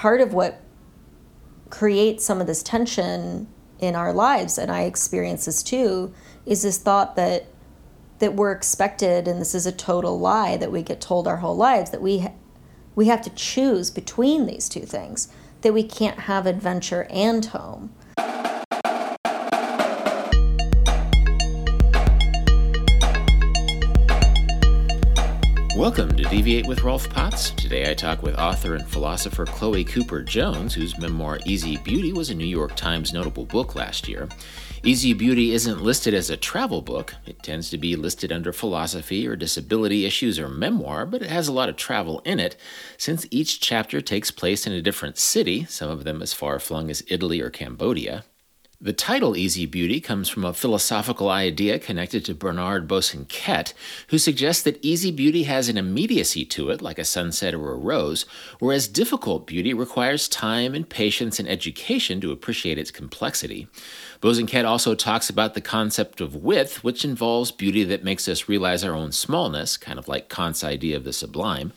part of what creates some of this tension in our lives, and I experience this too, is this thought that that we're expected, and this is a total lie that we get told our whole lives that we we have to choose between these two things, that we can't have adventure and home. Welcome to Deviate with Rolf Potts. Today I talk with author and philosopher Chloe Cooper Jones, whose memoir Easy Beauty was a New York Times notable book last year. Easy Beauty isn't listed as a travel book. It tends to be listed under philosophy or disability issues or memoir, but it has a lot of travel in it, since each chapter takes place in a different city, some of them as far flung as Italy or Cambodia. The title Easy Beauty comes from a philosophical idea connected to Bernard Bosanquet, who suggests that easy beauty has an immediacy to it, like a sunset or a rose, whereas difficult beauty requires time and patience and education to appreciate its complexity. Bosanquet also talks about the concept of width, which involves beauty that makes us realize our own smallness, kind of like Kant's idea of the sublime.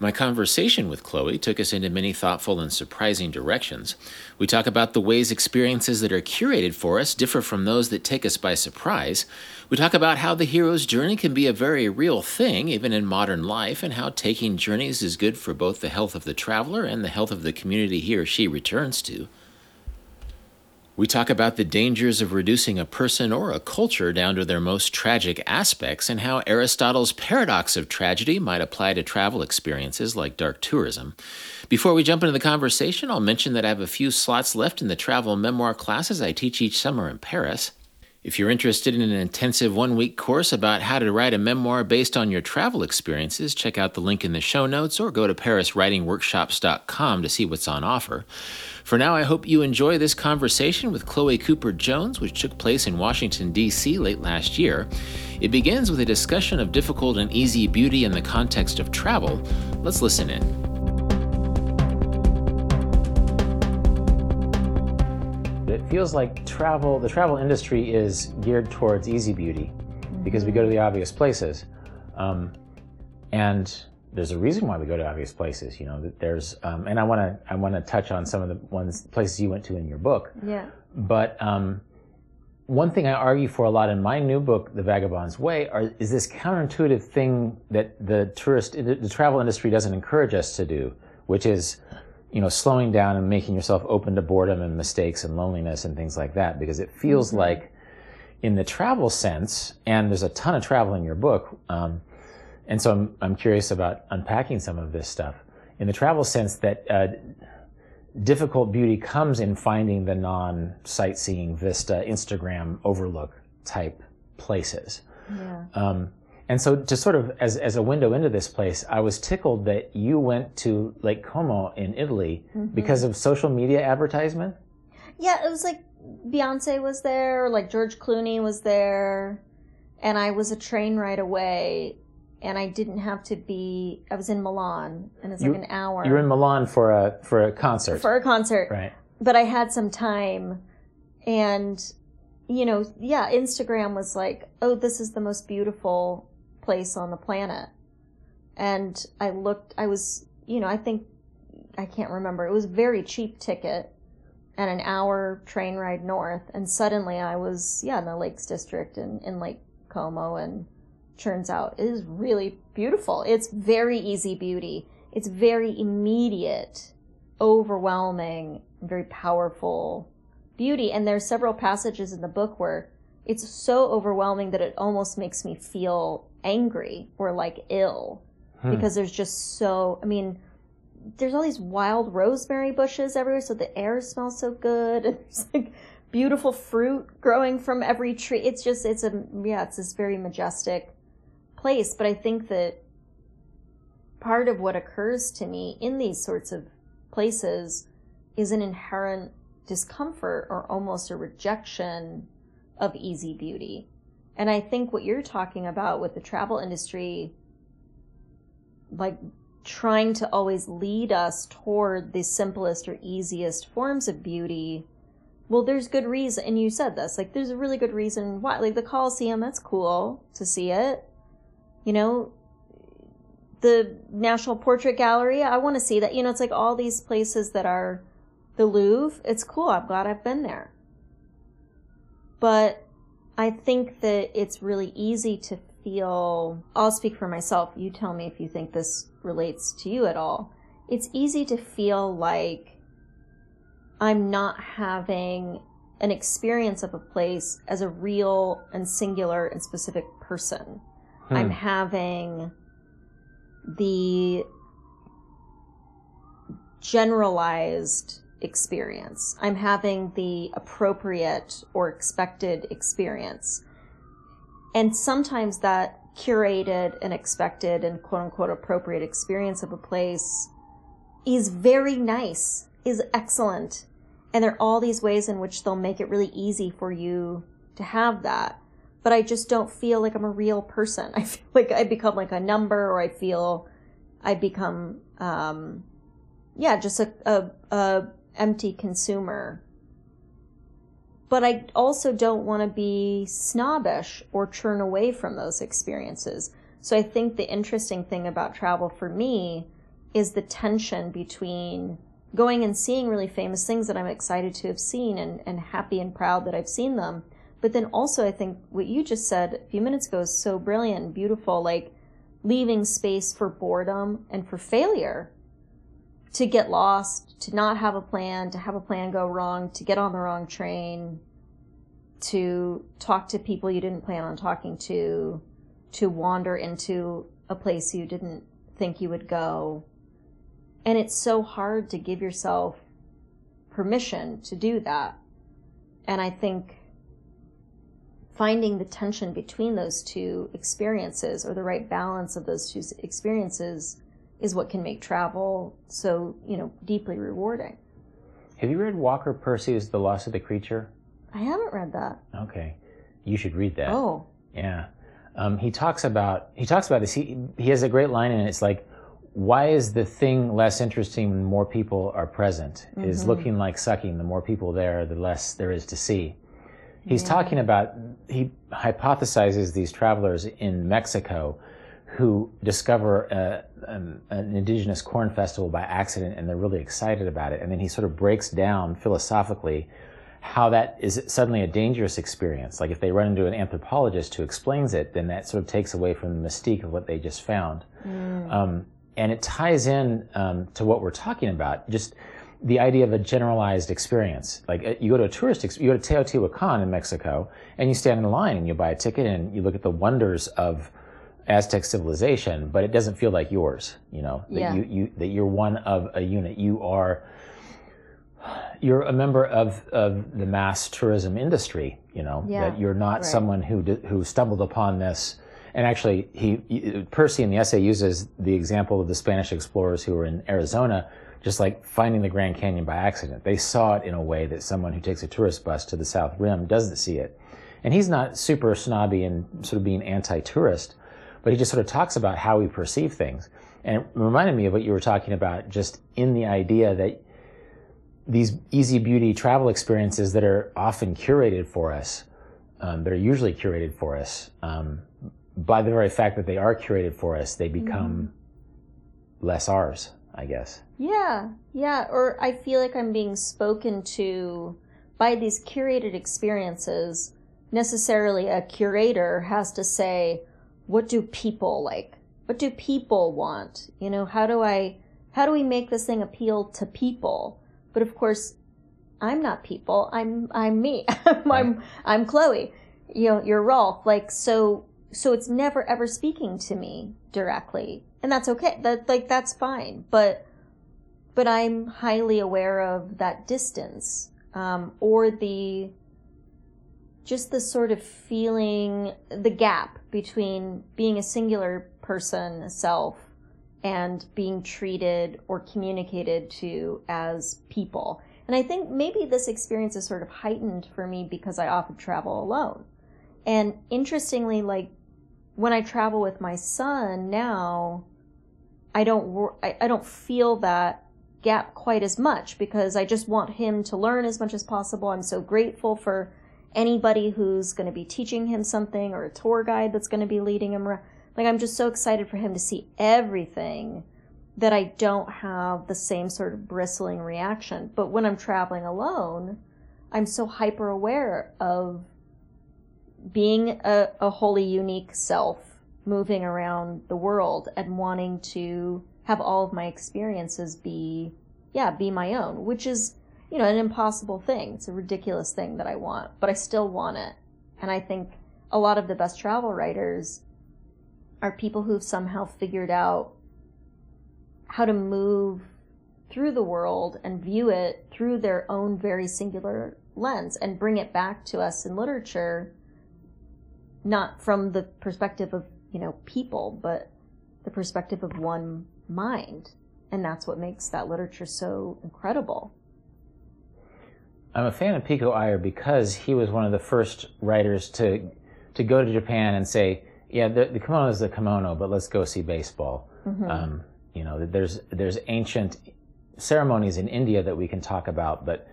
My conversation with Chloe took us into many thoughtful and surprising directions. We talk about the ways experiences that are curated for us differ from those that take us by surprise. We talk about how the hero's journey can be a very real thing, even in modern life, and how taking journeys is good for both the health of the traveler and the health of the community he or she returns to. We talk about the dangers of reducing a person or a culture down to their most tragic aspects and how Aristotle's paradox of tragedy might apply to travel experiences like dark tourism. Before we jump into the conversation, I'll mention that I have a few slots left in the travel memoir classes I teach each summer in Paris. If you're interested in an intensive one week course about how to write a memoir based on your travel experiences, check out the link in the show notes or go to pariswritingworkshops.com to see what's on offer. For now, I hope you enjoy this conversation with Chloe Cooper Jones, which took place in Washington, D.C. late last year. It begins with a discussion of difficult and easy beauty in the context of travel. Let's listen in. It feels like travel, the travel industry is geared towards easy beauty because we go to the obvious places. Um, and there's a reason why we go to obvious places. You know, there's, um, and I want to, I want to touch on some of the ones places you went to in your book. Yeah. But um, one thing I argue for a lot in my new book, The Vagabond's Way, are, is this counterintuitive thing that the tourist, the travel industry doesn't encourage us to do, which is, you know, slowing down and making yourself open to boredom and mistakes and loneliness and things like that, because it feels mm-hmm. like, in the travel sense, and there's a ton of travel in your book. Um, and so I'm, I'm curious about unpacking some of this stuff in the travel sense that uh, difficult beauty comes in finding the non sightseeing vista Instagram overlook type places. Yeah. Um, and so to sort of as, as a window into this place, I was tickled that you went to Lake Como in Italy mm-hmm. because of social media advertisement. Yeah, it was like Beyonce was there, like George Clooney was there, and I was a train ride away and I didn't have to be. I was in Milan, and it's you, like an hour. You were in Milan for a for a concert. For a concert, right? But I had some time, and you know, yeah, Instagram was like, oh, this is the most beautiful place on the planet, and I looked. I was, you know, I think I can't remember. It was a very cheap ticket and an hour train ride north, and suddenly I was, yeah, in the Lakes District in in Lake Como and turns out is really beautiful. It's very easy beauty. It's very immediate, overwhelming, very powerful beauty. And there's several passages in the book where it's so overwhelming that it almost makes me feel angry or like ill hmm. because there's just so, I mean, there's all these wild rosemary bushes everywhere, so the air smells so good. And there's like beautiful fruit growing from every tree. It's just, it's a, yeah, it's this very majestic place. But I think that part of what occurs to me in these sorts of places is an inherent discomfort or almost a rejection of easy beauty. And I think what you're talking about with the travel industry, like trying to always lead us toward the simplest or easiest forms of beauty. Well, there's good reason, and you said this, like, there's a really good reason why. Like, the Coliseum, that's cool to see it you know, the National Portrait Gallery. I want to see that. You know, it's like all these places that are the Louvre. It's cool. I'm glad I've been there. But I think that it's really easy to feel, I'll speak for myself. You tell me if you think this relates to you at all. It's easy to feel like I'm not having an experience of a place as a real and singular and specific person. Hmm. I'm having the generalized experience. I'm having the appropriate or expected experience. And sometimes that curated and expected and quote unquote appropriate experience of a place is very nice, is excellent. And there are all these ways in which they'll make it really easy for you to have that. But I just don't feel like I'm a real person. I feel like I become like a number or I feel I become, um, yeah, just a, a, a empty consumer. But I also don't want to be snobbish or turn away from those experiences. So I think the interesting thing about travel for me is the tension between going and seeing really famous things that I'm excited to have seen and, and happy and proud that I've seen them. But then also, I think what you just said a few minutes ago is so brilliant and beautiful, like leaving space for boredom and for failure to get lost, to not have a plan, to have a plan go wrong, to get on the wrong train, to talk to people you didn't plan on talking to, to wander into a place you didn't think you would go. And it's so hard to give yourself permission to do that. And I think finding the tension between those two experiences or the right balance of those two experiences is what can make travel so, you know, deeply rewarding. Have you read Walker Percy's The Loss of the Creature? I haven't read that. Okay. You should read that. Oh. Yeah. Um, he talks about he talks about this. He he has a great line and it's like, why is the thing less interesting when more people are present? Mm-hmm. Is looking like sucking. The more people there, the less there is to see. He's yeah. talking about he hypothesizes these travelers in Mexico who discover a, an, an, indigenous corn festival by accident and they're really excited about it. And then he sort of breaks down philosophically how that is suddenly a dangerous experience. Like if they run into an anthropologist who explains it, then that sort of takes away from the mystique of what they just found. Mm. Um, and it ties in um, to what we're talking about. Just the idea of a generalized experience. Like uh, you go to a tourist, you go to Teotihuacan in Mexico, and you stand in line and you buy a ticket and you look at the wonders of Aztec civilization, but it doesn't feel like yours. You know that yeah. you, you that you're one of a unit. You are you're a member of of the mass tourism industry. You know yeah. that you're not right. someone who who stumbled upon this. And actually, he Percy in the essay uses the example of the Spanish explorers who were in Arizona, just like finding the Grand Canyon by accident. They saw it in a way that someone who takes a tourist bus to the South Rim doesn't see it. And he's not super snobby and sort of being anti-tourist, but he just sort of talks about how we perceive things. And it reminded me of what you were talking about just in the idea that these easy beauty travel experiences that are often curated for us, um, that are usually curated for us, um, by the very fact that they are curated for us, they become mm. less ours, I guess. Yeah, yeah. Or I feel like I'm being spoken to by these curated experiences. Necessarily, a curator has to say, what do people like? What do people want? You know, how do I, how do we make this thing appeal to people? But of course, I'm not people. I'm, I'm me. I'm, I'm Chloe. You know, you're Rolf. Like, so, so it's never ever speaking to me directly. And that's okay. That, like, that's fine. But, but I'm highly aware of that distance, um, or the, just the sort of feeling, the gap between being a singular person, a self, and being treated or communicated to as people. And I think maybe this experience is sort of heightened for me because I often travel alone. And interestingly, like when I travel with my son now, I don't, I, I don't feel that gap quite as much because I just want him to learn as much as possible. I'm so grateful for anybody who's going to be teaching him something or a tour guide that's going to be leading him around. Like I'm just so excited for him to see everything that I don't have the same sort of bristling reaction. But when I'm traveling alone, I'm so hyper aware of being a, a wholly unique self moving around the world and wanting to have all of my experiences be, yeah, be my own, which is, you know, an impossible thing. It's a ridiculous thing that I want, but I still want it. And I think a lot of the best travel writers are people who've somehow figured out how to move through the world and view it through their own very singular lens and bring it back to us in literature not from the perspective of you know people but the perspective of one mind and that's what makes that literature so incredible i'm a fan of pico iyer because he was one of the first writers to to go to japan and say yeah the, the kimono is the kimono but let's go see baseball mm-hmm. um, you know there's there's ancient ceremonies in india that we can talk about but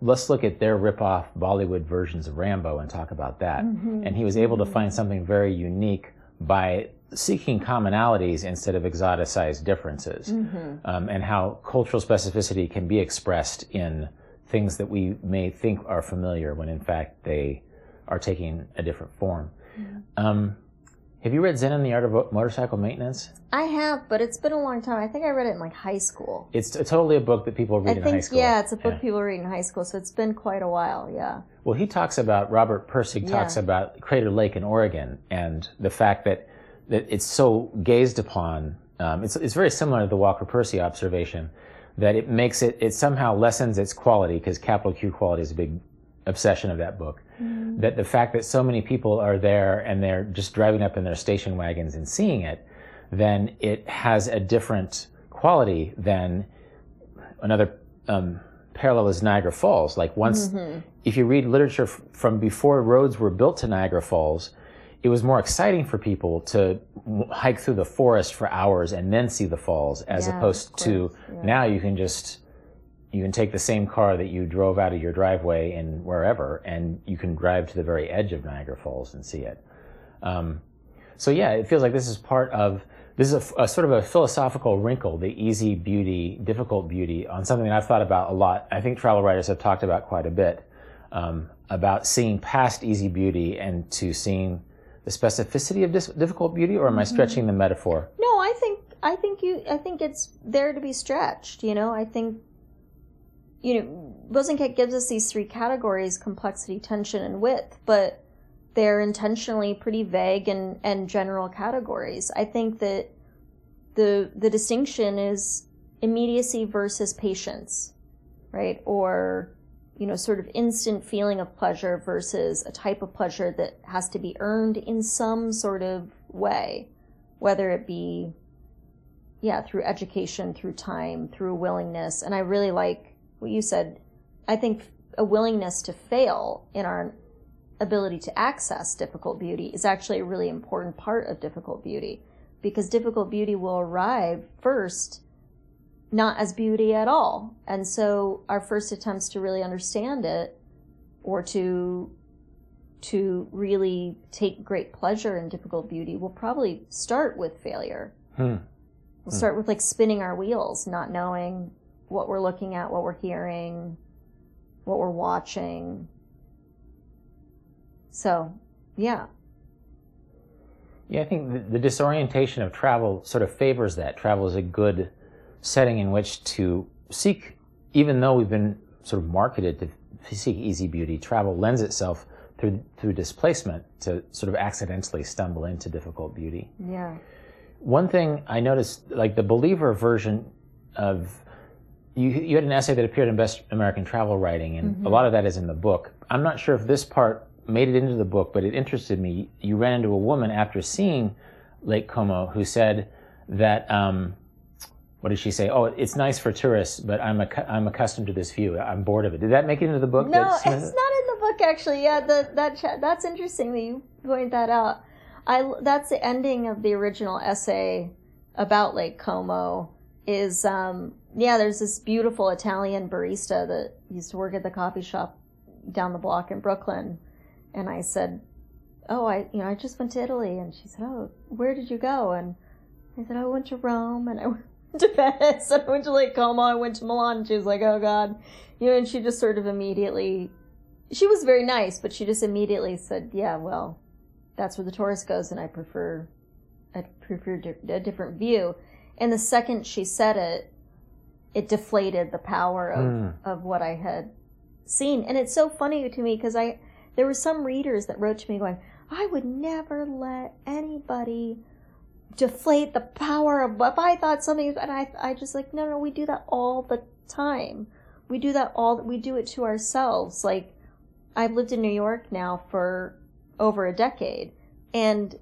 let's look at their rip-off Bollywood versions of Rambo and talk about that. Mm-hmm. And he was able to find something very unique by seeking commonalities instead of exoticized differences, mm-hmm. um, and how cultural specificity can be expressed in things that we may think are familiar when in fact they are taking a different form. Mm-hmm. Um, have you read Zen and the Art of Motorcycle Maintenance? I have, but it's been a long time. I think I read it in like high school. It's totally a book that people read I in think, high school. Yeah, it's a book yeah. people read in high school, so it's been quite a while, yeah. Well, he talks about, Robert Pirsig talks yeah. about Crater Lake in Oregon and the fact that, that it's so gazed upon. Um, it's, it's very similar to the Walker Percy observation that it makes it, it somehow lessens its quality because capital Q quality is a big obsession of that book. Mm-hmm. That the fact that so many people are there and they're just driving up in their station wagons and seeing it, then it has a different quality than another um, parallel is Niagara Falls. Like once, mm-hmm. if you read literature f- from before roads were built to Niagara Falls, it was more exciting for people to hike through the forest for hours and then see the falls, as yeah, opposed to yeah. now you can just you can take the same car that you drove out of your driveway and wherever, and you can drive to the very edge of Niagara Falls and see it. Um, so yeah, it feels like this is part of this is a, a, sort of a philosophical wrinkle, the easy beauty, difficult beauty, on something that I've thought about a lot. I think travel writers have talked about quite a bit um, about seeing past easy beauty and to seeing the specificity of dis- difficult beauty. Or am I mm-hmm. stretching the metaphor? No, I think I think you I think it's there to be stretched. You know, I think you know, Bosanquet gives us these three categories complexity, tension, and width, but they're intentionally pretty vague and, and general categories. I think that the the distinction is immediacy versus patience, right? Or you know, sort of instant feeling of pleasure versus a type of pleasure that has to be earned in some sort of way, whether it be yeah, through education, through time, through willingness. And I really like what you said, I think a willingness to fail in our ability to access difficult beauty is actually a really important part of difficult beauty because difficult beauty will arrive first not as beauty at all. And so our first attempts to really understand it or to to really take great pleasure in difficult beauty will probably start with failure. Hmm. We'll start with like spinning our wheels, not knowing what we're looking at, what we're hearing, what we're watching. So, yeah. Yeah, I think the, the disorientation of travel sort of favors that. Travel is a good setting in which to seek, even though we've been sort of marketed to seek easy beauty, travel lends itself through through displacement to sort of accidentally stumble into difficult beauty. Yeah. One thing I noticed, like the believer version of you, you had an essay that appeared in Best American Travel Writing, and mm-hmm. a lot of that is in the book. I'm not sure if this part made it into the book, but it interested me. You ran into a woman after seeing Lake Como who said that, um, what did she say? Oh, it's nice for tourists, but I'm, ac- I'm accustomed to this view. I'm bored of it. Did that make it into the book? No, it's not in the book, actually. Yeah, the, that ch- that's interesting that you point that out. I, that's the ending of the original essay about Lake Como is um, yeah, there's this beautiful Italian barista that used to work at the coffee shop down the block in Brooklyn. And I said, oh, I, you know, I just went to Italy. And she said, oh, where did you go? And I said, oh, I went to Rome and I Venice I went to Lake Como. I went to Milan. And she was like, oh God. You know, and she just sort of immediately, she was very nice, but she just immediately said, yeah, well, that's where the tourist goes and I prefer, I prefer a different view. And the second she said it, it deflated the power of, mm. of what I had seen. And it's so funny to me because I, there were some readers that wrote to me going, I would never let anybody deflate the power of if I thought something, and I, I just like, no, no, we do that all the time. We do that all, we do it to ourselves. Like, I've lived in New York now for over a decade, and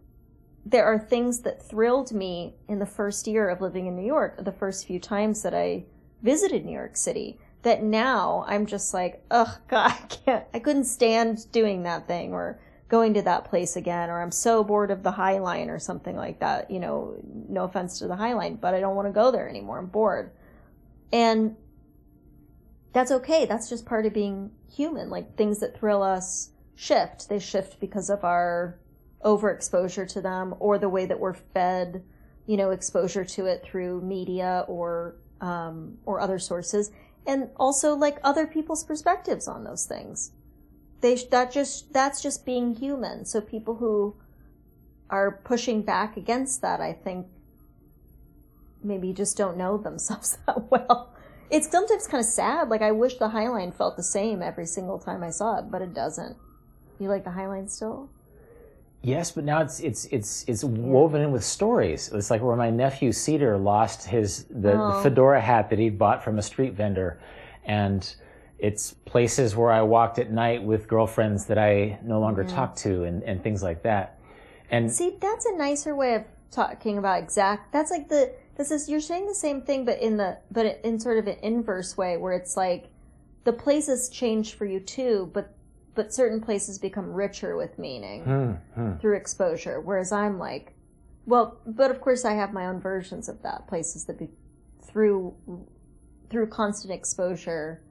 there are things that thrilled me in the first year of living in New York, the first few times that I visited New York City that now I'm just like, ugh, God, I can't, I couldn't stand doing that thing or going to that place again, or I'm so bored of the High Line or something like that. You know, no offense to the High Line, but I don't want to go there anymore. I'm bored. And that's okay. That's just part of being human. Like things that thrill us shift. They shift because of our overexposure to them or the way that we're fed, you know, exposure to it through media or um, or other sources, and also like other people's perspectives on those things. They that just that's just being human. So people who are pushing back against that, I think, maybe just don't know themselves that well. It's sometimes kind of sad. Like I wish the High Line felt the same every single time I saw it, but it doesn't. You like the High Line still? Yes, but now it's it's it's it's woven in with stories. It's like where my nephew Cedar lost his the, oh. the, fedora hat that he'd bought from a street vendor, and it's places where I walked at night with girlfriends that I no longer mm. talk to, and and things like that. And see, that's a nicer way of talking about exact. That's like the this is you're saying the same thing, but in the but in sort of an inverse way, where it's like the places change for you too, but but certain places become richer with meaning hmm, hmm. through exposure. Whereas I'm like, well, but of course I have my own versions of that. Places that be through through constant exposure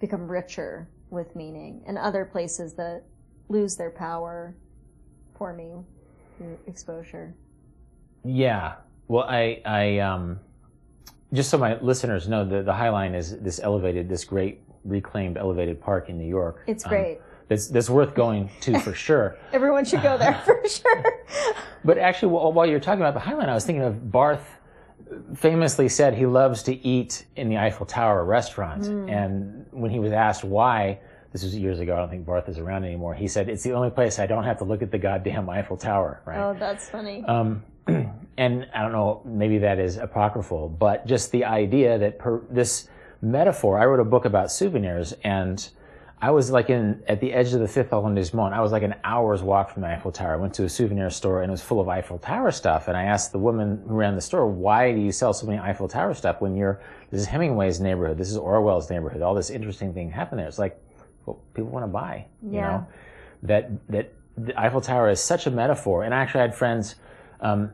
become richer with meaning, and other places that lose their power for me through exposure. Yeah. Well, I I um just so my listeners know, the the High Line is this elevated, this great reclaimed elevated park in New York. It's great. Um, that's that's worth going to for sure. Everyone should go there for sure. but actually, while you're talking about the High Line, I was thinking of Barthes famously said he loves to eat in the Eiffel Tower restaurant, mm. and when he was asked why. This was years ago. I don't think Barthes is around anymore. He said, "It's the only place I don't have to look at the goddamn Eiffel Tower." Right? Oh, that's funny. Um, and I don't know, maybe that is apocryphal, but just the idea that per, this metaphor. I wrote a book about souvenirs, and I was like in at the edge of the fifth arrondissement. I was like an hour's walk from the Eiffel Tower. I went to a souvenir store and it was full of Eiffel Tower stuff. And I asked the woman who ran the store, "Why do you sell so many Eiffel Tower stuff when you're this is Hemingway's neighborhood, this is Orwell's neighborhood, all this interesting thing happened there?" It's like, well, people want to buy. Yeah. You know, that that the Eiffel Tower is such a metaphor. And actually, I actually had friends. Um,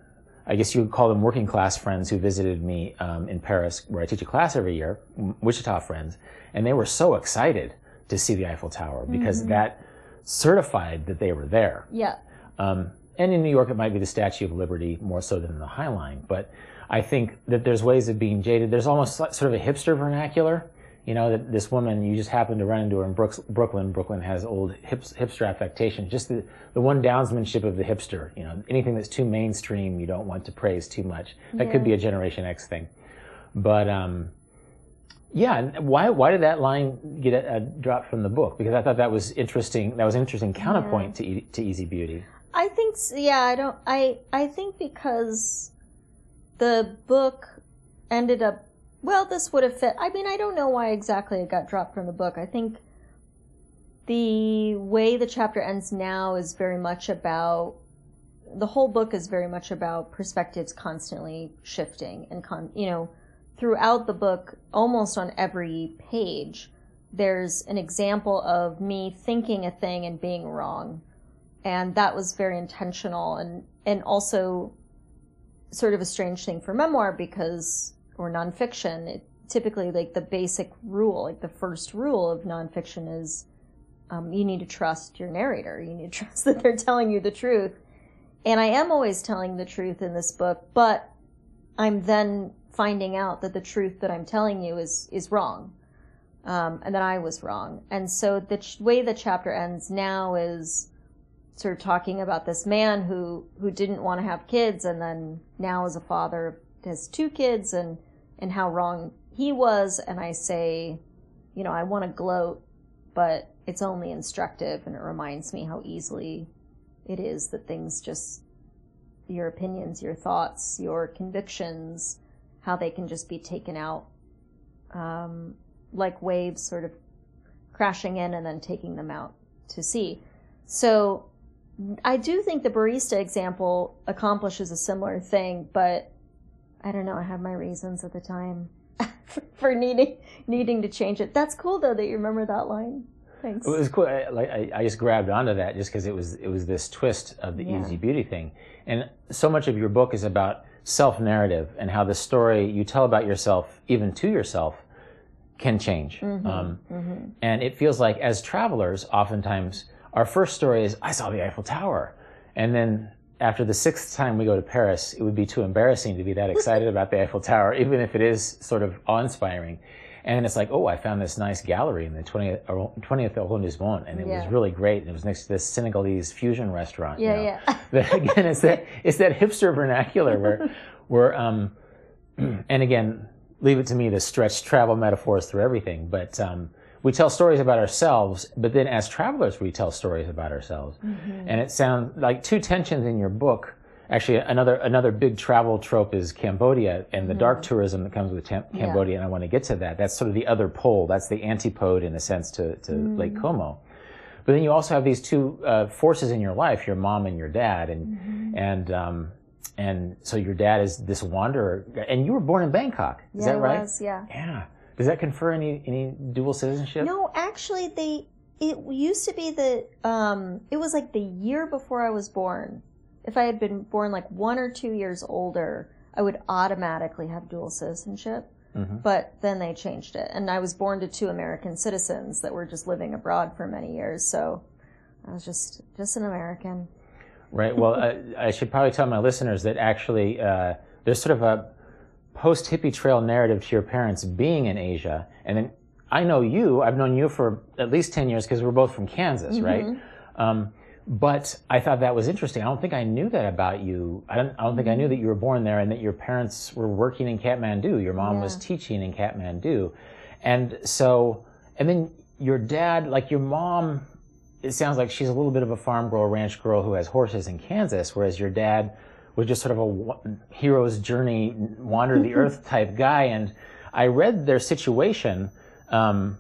I guess you would call them working class friends who visited me um, in Paris, where I teach a class every year, Wichita friends, and they were so excited to see the Eiffel Tower because mm-hmm. that certified that they were there. Yeah. Um, and in New York, it might be the Statue of Liberty more so than the High Line. But I think that there's ways of being jaded. There's almost sort of a hipster vernacular. You know, that this woman, you just happen to run into her in Brooklyn. Brooklyn has old hipster affectation. Just the, the one downsmanship of the hipster. You know, anything that's too mainstream, you don't want to praise too much. That yeah. could be a Generation X thing. But, um, yeah, why why did that line get a, a dropped from the book? Because I thought that was interesting. That was an interesting counterpoint yeah. to to Easy Beauty. I think yeah, I don't I I think because the book ended up well, this would have fit. I mean, I don't know why exactly it got dropped from the book. I think the way the chapter ends now is very much about the whole book is very much about perspectives constantly shifting and con you know throughout the book, almost on every page, there's an example of me thinking a thing and being wrong. And that was very intentional and, and also sort of a strange thing for memoir because, or nonfiction, it, typically like the basic rule, like the first rule of nonfiction is um, you need to trust your narrator. You need to trust that they're telling you the truth. And I am always telling the truth in this book, but I'm then finding out that the truth that I'm telling you is is wrong, um, and that I was wrong. And so the ch- way the chapter ends now is sort of talking about this man who who didn't want to have kids, and then now as a father has two kids, and and how wrong he was. And I say, you know, I want to gloat, but it's only instructive, and it reminds me how easily it is that things just your opinions, your thoughts, your convictions, how they can just be taken out um, like waves sort of crashing in and then taking them out to sea. So I do think the barista example accomplishes a similar thing, but I don't know. I had my reasons at the time for needing needing to change it. That's cool though that you remember that line. Thanks. It was cool. I, like I, I just grabbed onto that just because it was it was this twist of the Yeah. easy beauty thing, and so much of your book is about self narrative and how the story you tell about yourself, even to yourself, can change. Mm-hmm. Um, And it feels like as travelers, oftentimes our first story is I saw the Eiffel Tower, and then after the sixth time we go to Paris, it would be too embarrassing to be that excited about the Eiffel Tower, even if it is sort of awe-inspiring. And it's like, oh, I found this nice gallery in the 20th, 20th arrondissement, and it was really great. And it was next to this Senegalese fusion restaurant. you Yeah, know. yeah. But again, it's that it's that hipster vernacular where, where um, and again, leave it to me to stretch travel metaphors through everything. But um, we tell stories about ourselves, but then as travelers, we tell stories about ourselves. And it sounds like two tensions in your book. Actually, another another big travel trope is Cambodia and the dark tourism that comes with Tam- Cambodia. And I want to get to that. That's sort of the other pole. That's the antipode, in a sense, to, to Lake Como. But then you also have these two uh, forces in your life: your mom and your dad, and and um, and so your dad is this wanderer, and you were born in Bangkok. Is yeah, that right? was, yeah. Yeah. Does that confer any any dual citizenship? No, actually, they it used to be the um, it was like the year before I was born. If I had been born like one or two years older, I would automatically have dual citizenship. Mm-hmm. But then they changed it, and I was born to two American citizens that were just living abroad for many years. So I was just just an American. Right. Well, I, I should probably tell my listeners that actually uh, there's sort of a post hippie trail narrative to your parents being in Asia, and then I know you. I've known you for at least ten years because we're both from Kansas, right? Um, but I thought that was interesting. I don't think I knew that about you. I don't. I don't think I knew that you were born there and that your parents were working in Kathmandu. Your mom was teaching in Kathmandu, and so and then your dad, like your mom, it sounds like she's a little bit of a farm girl, ranch girl who has horses in Kansas, whereas your dad was just sort of a hero's journey, wander the earth type guy. And I read their situation um,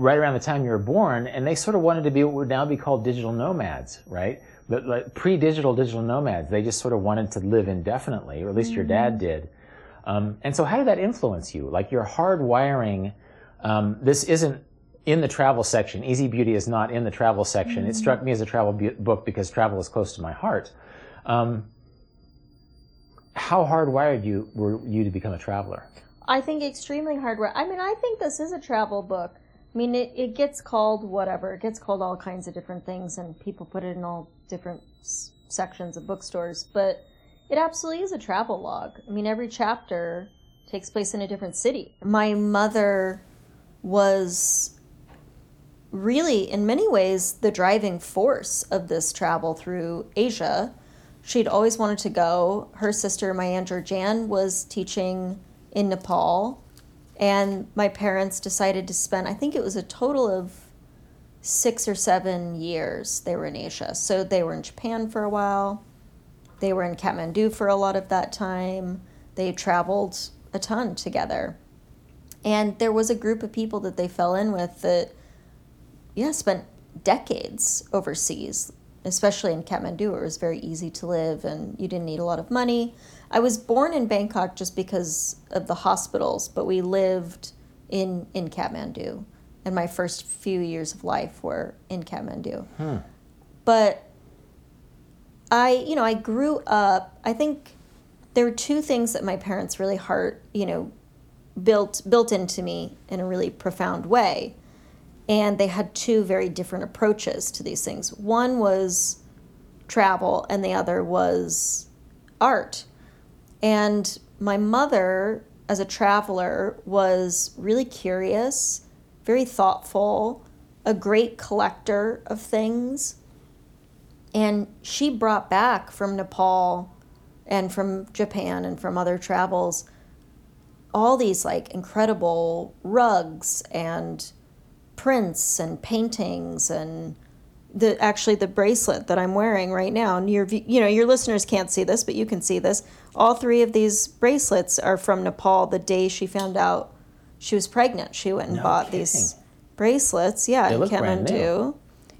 right around the time you were born, and they sort of wanted to be what would now be called digital nomads, right? But like pre-digital digital nomads, they just sort of wanted to live indefinitely, or at least your dad did. Um, and so, how did that influence you? Like your hard wiring. Um, this isn't in the travel section. Easy Beauty is not in the travel section. It struck me as a travel bu- book because travel is close to my heart. Um, how hardwired you were you to become a traveler? I think extremely hard work. I mean, I think this is a travel book. I mean, it, it gets called whatever. It gets called all kinds of different things, and people put it in all different s- sections of bookstores. But it absolutely is a travel log. I mean, every chapter takes place in a different city. My mother was really, in many ways, the driving force of this travel through Asia. She'd always wanted to go. Her sister, my Aunt Georgianne, was teaching in Nepal. And my parents decided to spend, I think it was a total of six or seven years they were in Asia. So they were in Japan for a while. They were in Kathmandu for a lot of that time. They traveled a ton together. And there was a group of people that they fell in with that, yeah, spent decades overseas, especially in Kathmandu, it was very easy to live and you didn't need a lot of money. I was born in Bangkok just because of the hospitals, but we lived in, in Kathmandu. And my first few years of life were in Kathmandu. Hmm. But I, you know, I grew up, I think there were two things that my parents really heart, you know, built built into me in a really profound way. And they had two very different approaches to these things. One was travel, and the other was art. And my mother, as a traveler, was really curious, very thoughtful, a great collector of things. And she brought back from Nepal and from Japan and from other travels all these like incredible rugs and prints and paintings and the actually the bracelet that I'm wearing right now. And your you know your listeners can't see this, but you can see this. All three of these bracelets are from Nepal. The day she found out she was pregnant, she went and No bought kidding. these bracelets. Yeah, They in look brand new. Kathmandu.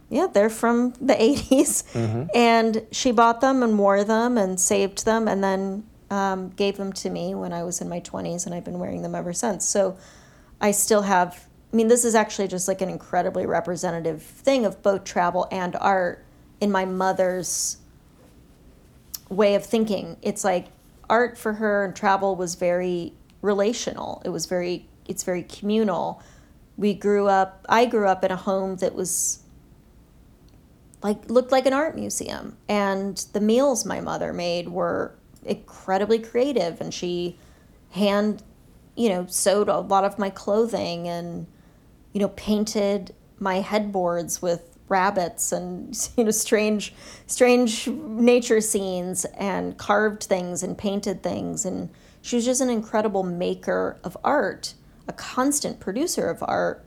Yeah, they're from the 80s. Mm-hmm. And she bought them and wore them and saved them and then um, gave them to me when I was in my 20s, and I've been wearing them ever since. So I still have, I mean, this is actually just like an incredibly representative thing of both travel and art in my mother's way of thinking. It's like art for her and travel was very relational. It was very, it's very communal. We grew up, I grew up in a home that was like looked like an art museum and the meals my mother made were incredibly creative and she hand you know sewed a lot of my clothing and you know painted my headboards with rabbits and you know strange strange nature scenes and carved things and painted things. And she was just an incredible maker of art a constant producer of art.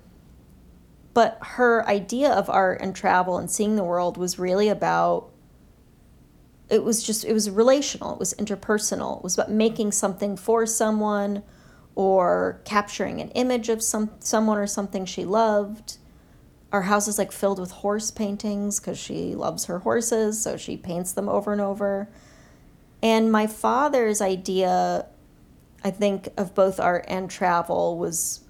But her idea of art and travel and seeing the world was really about it was just it was relational it was interpersonal. It was about making something for someone or capturing an image of some someone or something she loved our house is like filled with horse paintings because she loves her horses so she paints them over and over and my father's idea i think of both art and travel was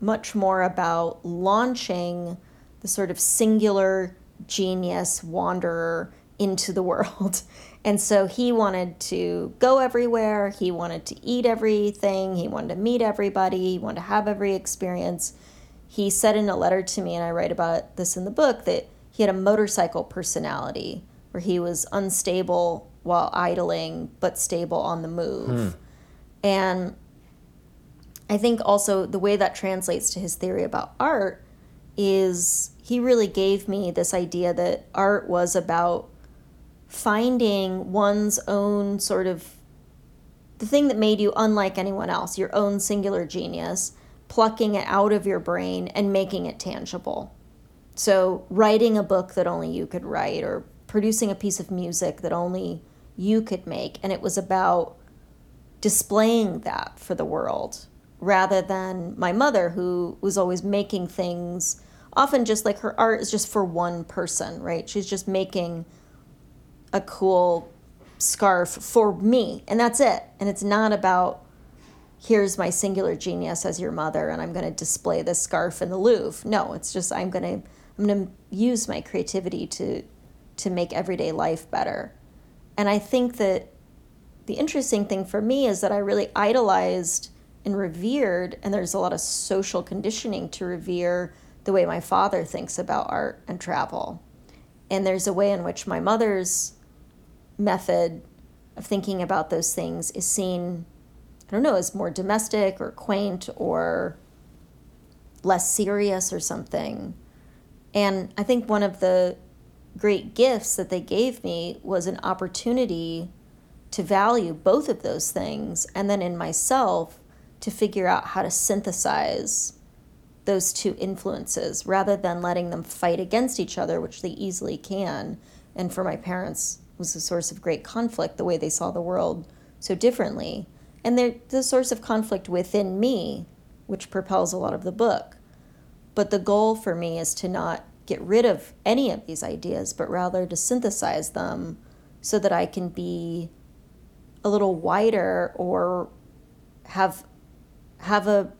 much more about launching the sort of singular genius wanderer into the world. And so he wanted to go everywhere, he wanted to eat everything, he wanted to meet everybody, he wanted to have every experience. He said in a letter to me, and I write about this in the book, that he had a motorcycle personality where he was unstable while idling, but stable on the move. Hmm. And I think also the way that translates to his theory about art is he really gave me this idea that art was about finding one's own sort of the thing that made you unlike anyone else, your own singular genius, plucking it out of your brain and making it tangible. So, writing a book that only you could write, or producing a piece of music that only you could make. And it was about displaying that for the world rather than my mother, who was always making things, often just like her art is just for one person, right? She's just making a cool scarf for me, and that's it. And it's not about here's my singular genius as your mother and I'm going to display this scarf in the Louvre. No, it's just I'm going to I'm going to use my creativity to to make everyday life better. And I think that the interesting thing for me is that I really idolized and revered and there's a lot of social conditioning to revere the way my father thinks about art and travel. And there's a way in which my mother's method of thinking about those things is seen I don't know, as more domestic or quaint or less serious or something. And I think one of the great gifts that they gave me was an opportunity to value both of those things and then in myself to figure out how to synthesize those two influences rather than letting them fight against each other, which they easily can. And for my parents was a source of great conflict, the way they saw the world so differently. And they're the source of conflict within me, which propels a lot of the book. But the goal for me is to not get rid of any of these ideas, but rather to synthesize them so that I can be a little wider or have have a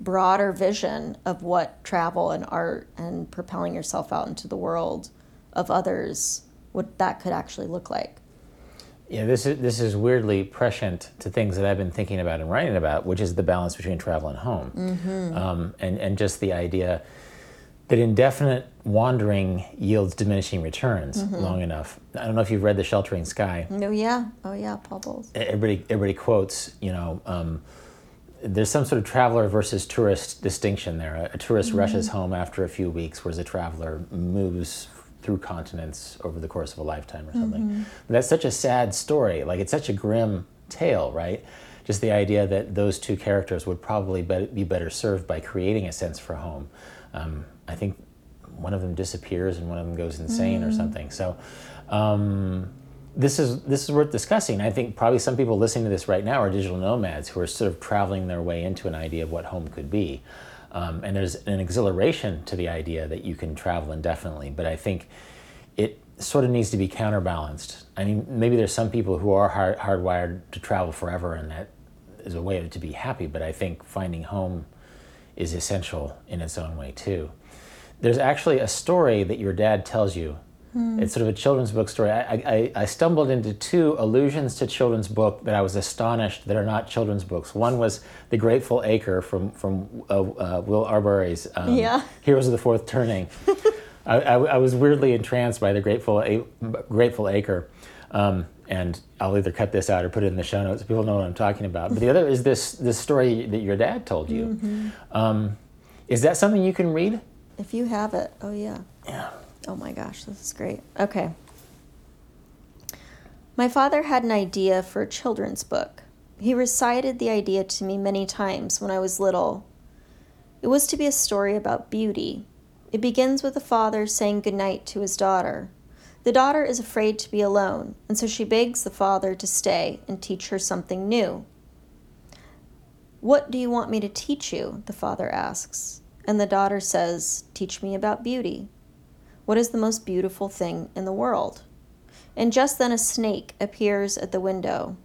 broader vision of what travel and art and propelling yourself out into the world of others what that could actually look like. Yeah, this is this is weirdly prescient to things that I've been thinking about and writing about, which is the balance between travel and home, um, and and just the idea that indefinite wandering yields diminishing returns long enough. I don't know if you've read The Sheltering Sky. Oh yeah, oh yeah, Paul Bowles. Everybody, everybody quotes, you know, um, there's some sort of traveler versus tourist distinction there. A, a tourist rushes home after a few weeks, whereas a traveler moves through continents over the course of a lifetime or something. But that's such a sad story. Like, it's such a grim tale, right? Just the idea that those two characters would probably be, be better served by creating a sense for home. Um, I think one of them disappears and one of them goes insane or something. So, um, this is this is worth discussing. I think probably some people listening to this right now are digital nomads who are sort of traveling their way into an idea of what home could be. Um, and there's an exhilaration to the idea that you can travel indefinitely, but I think it sort of needs to be counterbalanced. I mean, maybe there's some people who are hard, hardwired to travel forever, and that is a way to be happy. But I think finding home is essential in its own way too. There's actually a story that your dad tells you. It's sort of a children's book story. I, I, I stumbled into two allusions to children's book that I was astonished that are not children's books. One was The Grateful Acre from, from uh, uh, Will Arbery's um, Yeah. Heroes of the Fourth Turning. I, I, I was weirdly entranced by The Grateful, A- Grateful Acre. Um, and I'll either cut this out or put it in the show notes. so People know what I'm talking about. But the other is this this story that your dad told you. Um, is that something you can read? If you have it, oh yeah. Yeah. Oh my gosh, this is great. Okay. My father had an idea for a children's book. He recited the idea to me many times when I was little. It was to be a story about beauty. It begins with the father saying goodnight to his daughter. The daughter is afraid to be alone, and so she begs the father to stay and teach her something new. What do you want me to teach you? the father asks. And the daughter says, Teach me about beauty. What is the most beautiful thing in the world? And just then a snake appears at the window.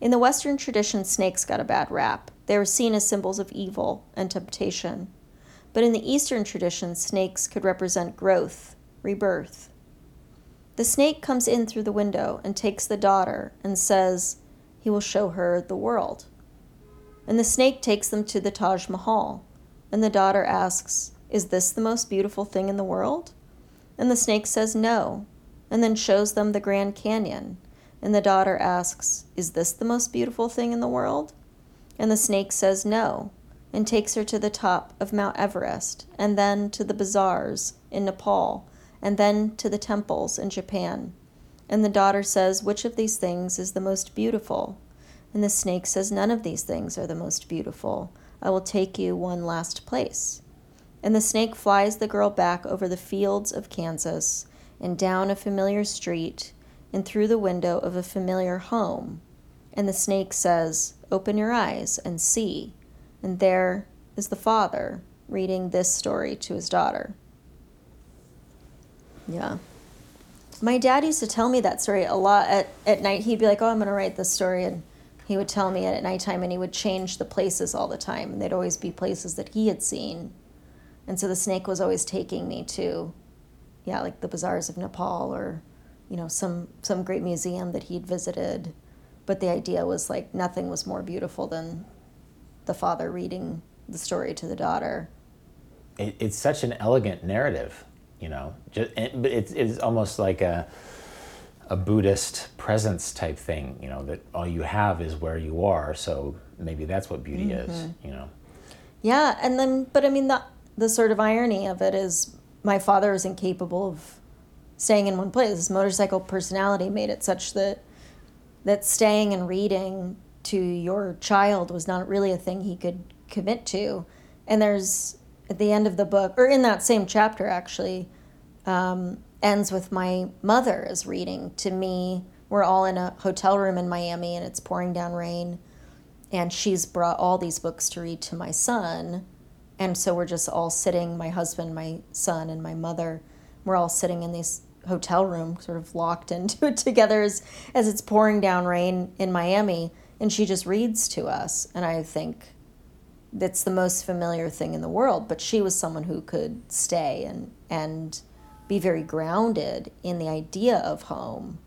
In the Western tradition, snakes got a bad rap. They were seen as symbols of evil and temptation. But in the Eastern tradition, snakes could represent growth, rebirth. The snake comes in through the window and takes the daughter and says he will show her the world. And the snake takes them to the Taj Mahal. And the daughter asks, Is this the most beautiful thing in the world? And the snake says no, and then shows them the Grand Canyon. And the daughter asks, Is this the most beautiful thing in the world? And the snake says no, and takes her to the top of Mount Everest, and then to the bazaars in Nepal, and then to the temples in Japan. And the daughter says, Which of these things is the most beautiful? And the snake says, None of these things are the most beautiful. I will take you one last place. And the snake flies the girl back over the fields of Kansas and down a familiar street and through the window of a familiar home. And the snake says, Open your eyes and see. And there is the father reading this story to his daughter. Yeah. My dad used to tell me that story a lot at, at night. He'd be like, Oh, I'm going to write this story. And he would tell me at nighttime, and he would change the places all the time. And they'd always be places that he had seen. And so the snake was always taking me to, yeah, like the bazaars of Nepal or, you know, some, some great museum that he'd visited. But the idea was like nothing was more beautiful than the father reading the story to the daughter. It, it's such an elegant narrative, you know. Just, but it's it's almost like a a Buddhist presence type thing, you know, that all you have is where you are. So maybe that's what beauty is, mm-hmm. you know. Yeah, and then, but I mean, the, the sort of irony of it is my father is incapable of staying in one place. His motorcycle personality made it such that that staying and reading to your child was not really a thing he could commit to. And there's at the end of the book, or in that same chapter actually, um, ends with my mother is reading to me. We're all in a hotel room in Miami and it's pouring down rain. And she's brought all these books to read to my son. And so we're just all sitting, my husband, my son, and my mother, we're all sitting in this hotel room, sort of locked into it together as, as it's pouring down rain in Miami. And she just reads to us. And I think that's the most familiar thing in the world. But she was someone who could stay and, and be very grounded in the idea of home.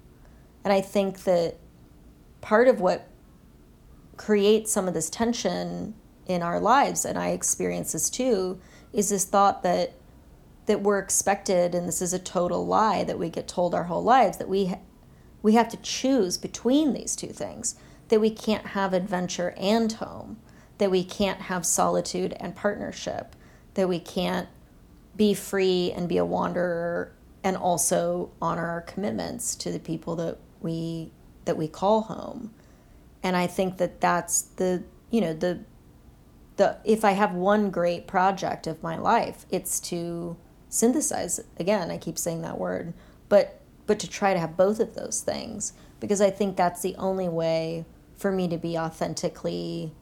And I think that part of what creates some of this tension in our lives, and I experience this too, is this thought that that we're expected and this is a total lie that we get told our whole lives that we we have to choose between these two things that we can't have adventure and home that we can't have solitude and partnership that we can't be free and be a wanderer and also honor our commitments to the people that we that we call home. And i think that that's the you know the the if i have one great project of my life it's to synthesize again i keep saying that word but but to try to have both of those things because i think that's the only way for me to be authentically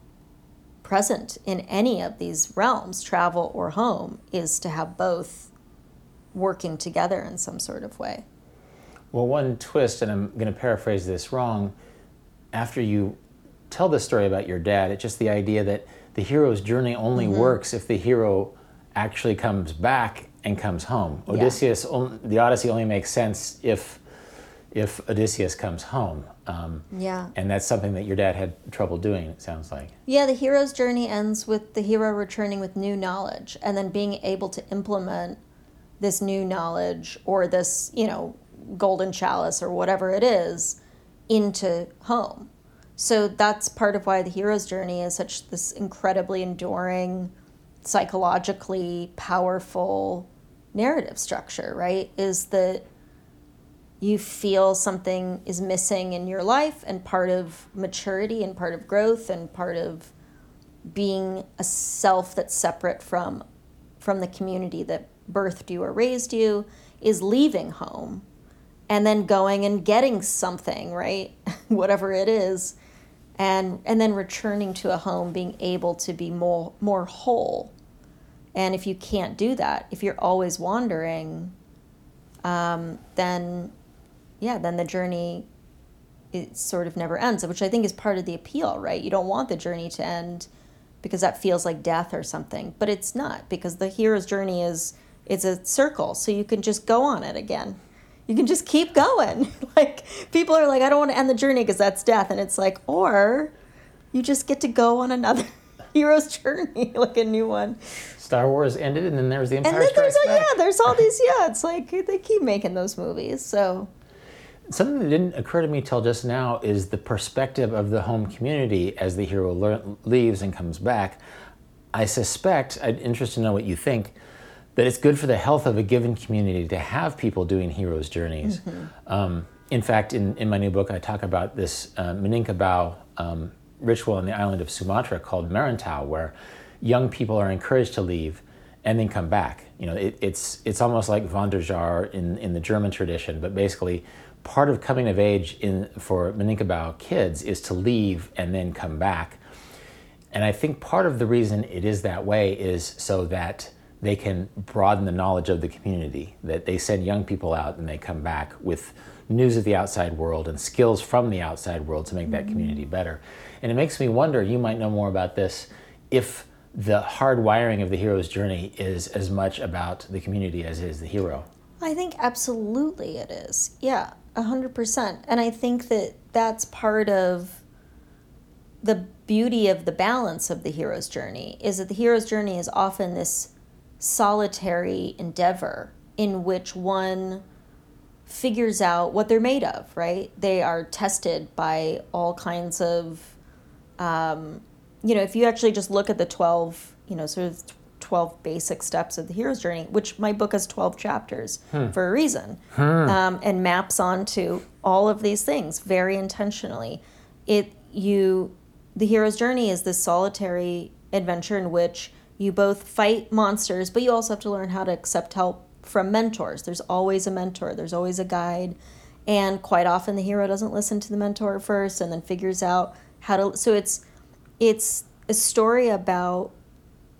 present in any of these realms travel or home is to have both working together in some sort of way. Well one twist and i'm going to paraphrase this wrong after you tell the story about your dad it's just the idea that the hero's journey only mm-hmm. works if the hero actually comes back and comes home. Odysseus, yeah. the Odyssey only makes sense if if Odysseus comes home. Um, yeah. And that's something that your dad had trouble doing. It sounds like. Yeah, the hero's journey ends with the hero returning with new knowledge, and then being able to implement this new knowledge or this, you know, golden chalice or whatever it is into home. So that's part of why the hero's journey is such this incredibly enduring, psychologically powerful narrative structure, right? Is that you feel something is missing in your life and part of maturity and part of growth and part of being a self that's separate from from the community that birthed you or raised you is leaving home and then going and getting something, right? Whatever it is. And and then returning to a home being able to be more more whole and if you can't do that, if you're always wandering, um, then yeah, then the journey it sort of never ends, which I think is part of the appeal, right? You don't want the journey to end because that feels like death or something, but it's not because the hero's journey is it's a circle, so you can just go on it again. You can just keep going. like people are like, I don't want to end the journey because that's death, and it's like, or you just get to go on another hero's journey, like a new one. Star Wars ended, and then there was the Empire and then Strikes there's, Back. Yeah, there's all these. Yeah, it's like they keep making those movies. So something that didn't occur to me till just now is the perspective of the home community as the hero le- leaves and comes back. I suspect, I'd interested to know what you think, that it's good for the health of a given community to have people doing heroes' journeys. Mm-hmm. Um, in fact, in, in my new book, I talk about this uh, Minangkabau um, ritual on the island of Sumatra called Merantau, where young people are encouraged to leave and then come back. You know, it, it's it's almost like Wanderjahr in, in the German tradition, but basically part of coming of age in for Minangkabau kids is to leave and then come back. And I think part of the reason it is that way is so that they can broaden the knowledge of the community, that they send young people out and they come back with news of the outside world and skills from the outside world to make that mm-hmm. community better. And it makes me wonder, you might know more about this, if the hard wiring of the hero's journey is as much about the community as is the hero. I think absolutely it is. Yeah, 100%. And I think that that's part of the beauty of the balance of the hero's journey is that the hero's journey is often this solitary endeavor in which one figures out what they're made of, right? They are tested by all kinds of um, you know, if you actually just look at the 12, you know, sort of 12 basic steps of the hero's journey, which my book has 12 chapters hmm. for a reason, hmm. um, and maps onto all of these things very intentionally. It, you, the hero's journey is this solitary adventure in which you both fight monsters, but you also have to learn how to accept help from mentors. There's always a mentor, there's always a guide. And quite often the hero doesn't listen to the mentor first and then figures out how to. So it's, it's a story about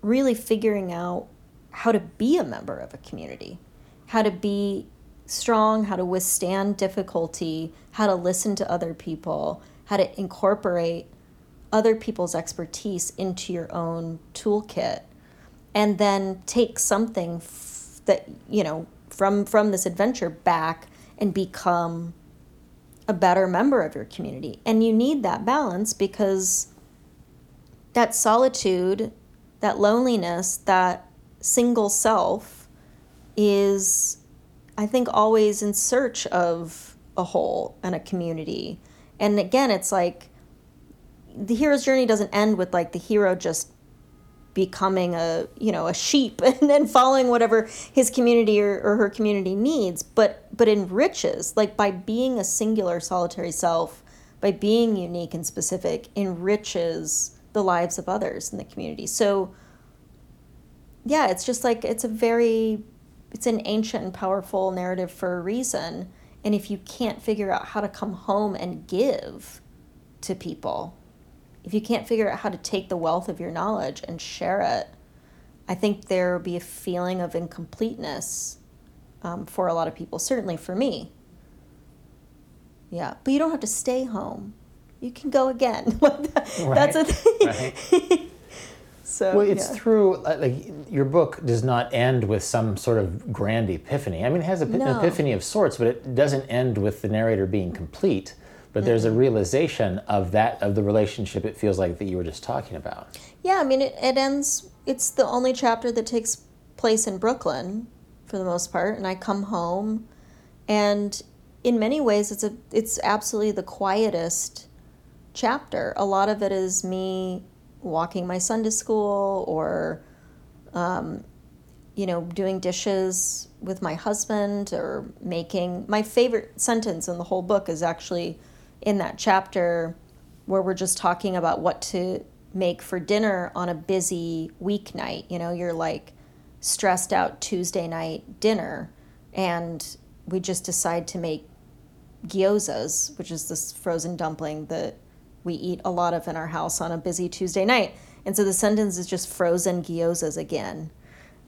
really figuring out how to be a member of a community, how to be strong, how to withstand difficulty, how to listen to other people, how to incorporate other people's expertise into your own toolkit and then take something f- that you know from from this adventure back and become a better member of your community and you need that balance because that solitude, that loneliness, that single self is, I think, always in search of a whole and a community. And again, it's like the hero's journey doesn't end with like the hero just becoming a you know a sheep and then following whatever his community or, or her community needs. But but enriches like by being a singular solitary self by being unique and specific enriches the lives of others in the community. So yeah it's just like it's a very it's an ancient and powerful narrative for a reason. And if you can't figure out how to come home and give to people if you can't figure out how to take the wealth of your knowledge and share it, I think there will be a feeling of incompleteness um, for a lot of people, certainly for me. Yeah, but you don't have to stay home. You can go again. That's a thing. Right. so, well, it's yeah. through like your book does not end with some sort of grand epiphany. I mean, it has an no. epiphany of sorts, but it doesn't end with the narrator being complete but there's a mm-hmm. realization of that of the relationship it feels like that you were just talking about yeah i mean it, it ends it's the only chapter that takes place in brooklyn for the most part and i come home and in many ways it's a it's absolutely the quietest chapter a lot of it is me walking my son to school or um, you know doing dishes with my husband or making my favorite sentence in the whole book is actually in that chapter where we're just talking about what to make for dinner on a busy weeknight. You know, you're like stressed out Tuesday night dinner, and we just decide to make gyozas, which is this frozen dumpling that we eat a lot of in our house on a busy Tuesday night. And so the sentence is just frozen gyozas again.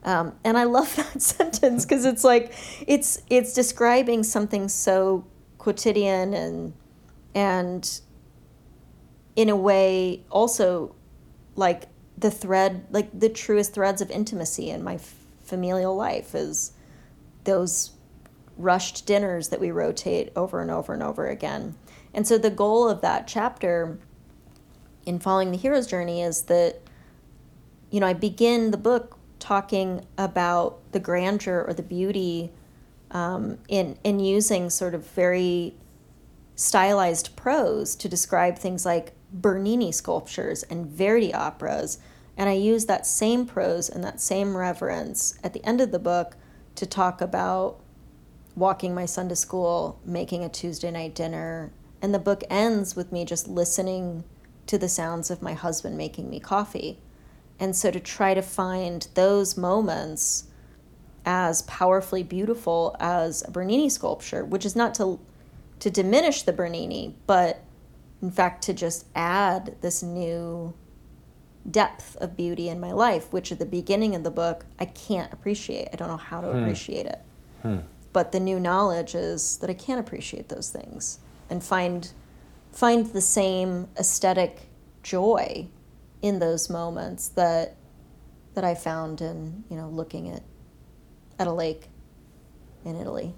Um, and I love that sentence because it's like it's it's describing something so quotidian and and in a way also like the thread like the truest threads of intimacy in my familial life is those rushed dinners that we rotate over and over and over again. And so the goal of that chapter in following the hero's journey is that you know i begin the book talking about the grandeur or the beauty um, in in using sort of very stylized prose to describe things like Bernini sculptures and Verdi operas. And I use that same prose and that same reverence at the end of the book to talk about walking my son to school, making a Tuesday night dinner. And the book ends with me just listening to the sounds of my husband making me coffee. And so to try to find those moments as powerfully beautiful as a Bernini sculpture, which is not to to diminish the Bernini, but in fact to just add this new depth of beauty in my life, which at the beginning of the book I can't appreciate. I don't know how to hmm. appreciate it. Hmm. But the new knowledge is that I can appreciate those things and find find the same aesthetic joy in those moments that that I found in, you know, looking at at a lake in Italy.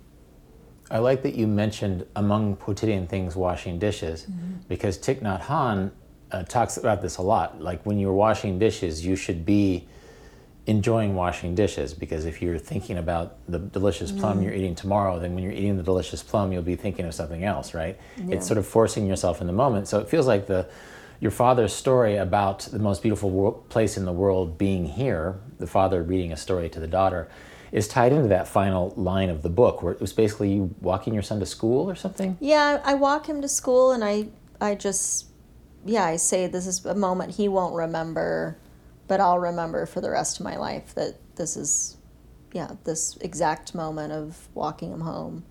I like that you mentioned among quotidian things washing dishes mm-hmm. because Thich Nhat Hanh uh, talks about this a lot. Like when you're washing dishes, you should be enjoying washing dishes because if you're thinking about the delicious plum mm. you're eating tomorrow, then when you're eating the delicious plum, you'll be thinking of something else, right? Yeah. It's sort of forcing yourself in the moment. So it feels like the your father's story about the most beautiful place in the world being here, the father reading a story to the daughter, is tied into that final line of the book where it was basically you walking your son to school or something? Yeah i walk him to school and i i just yeah i say this is a moment he won't remember but i'll remember for the rest of my life that this is yeah this exact moment of walking him home.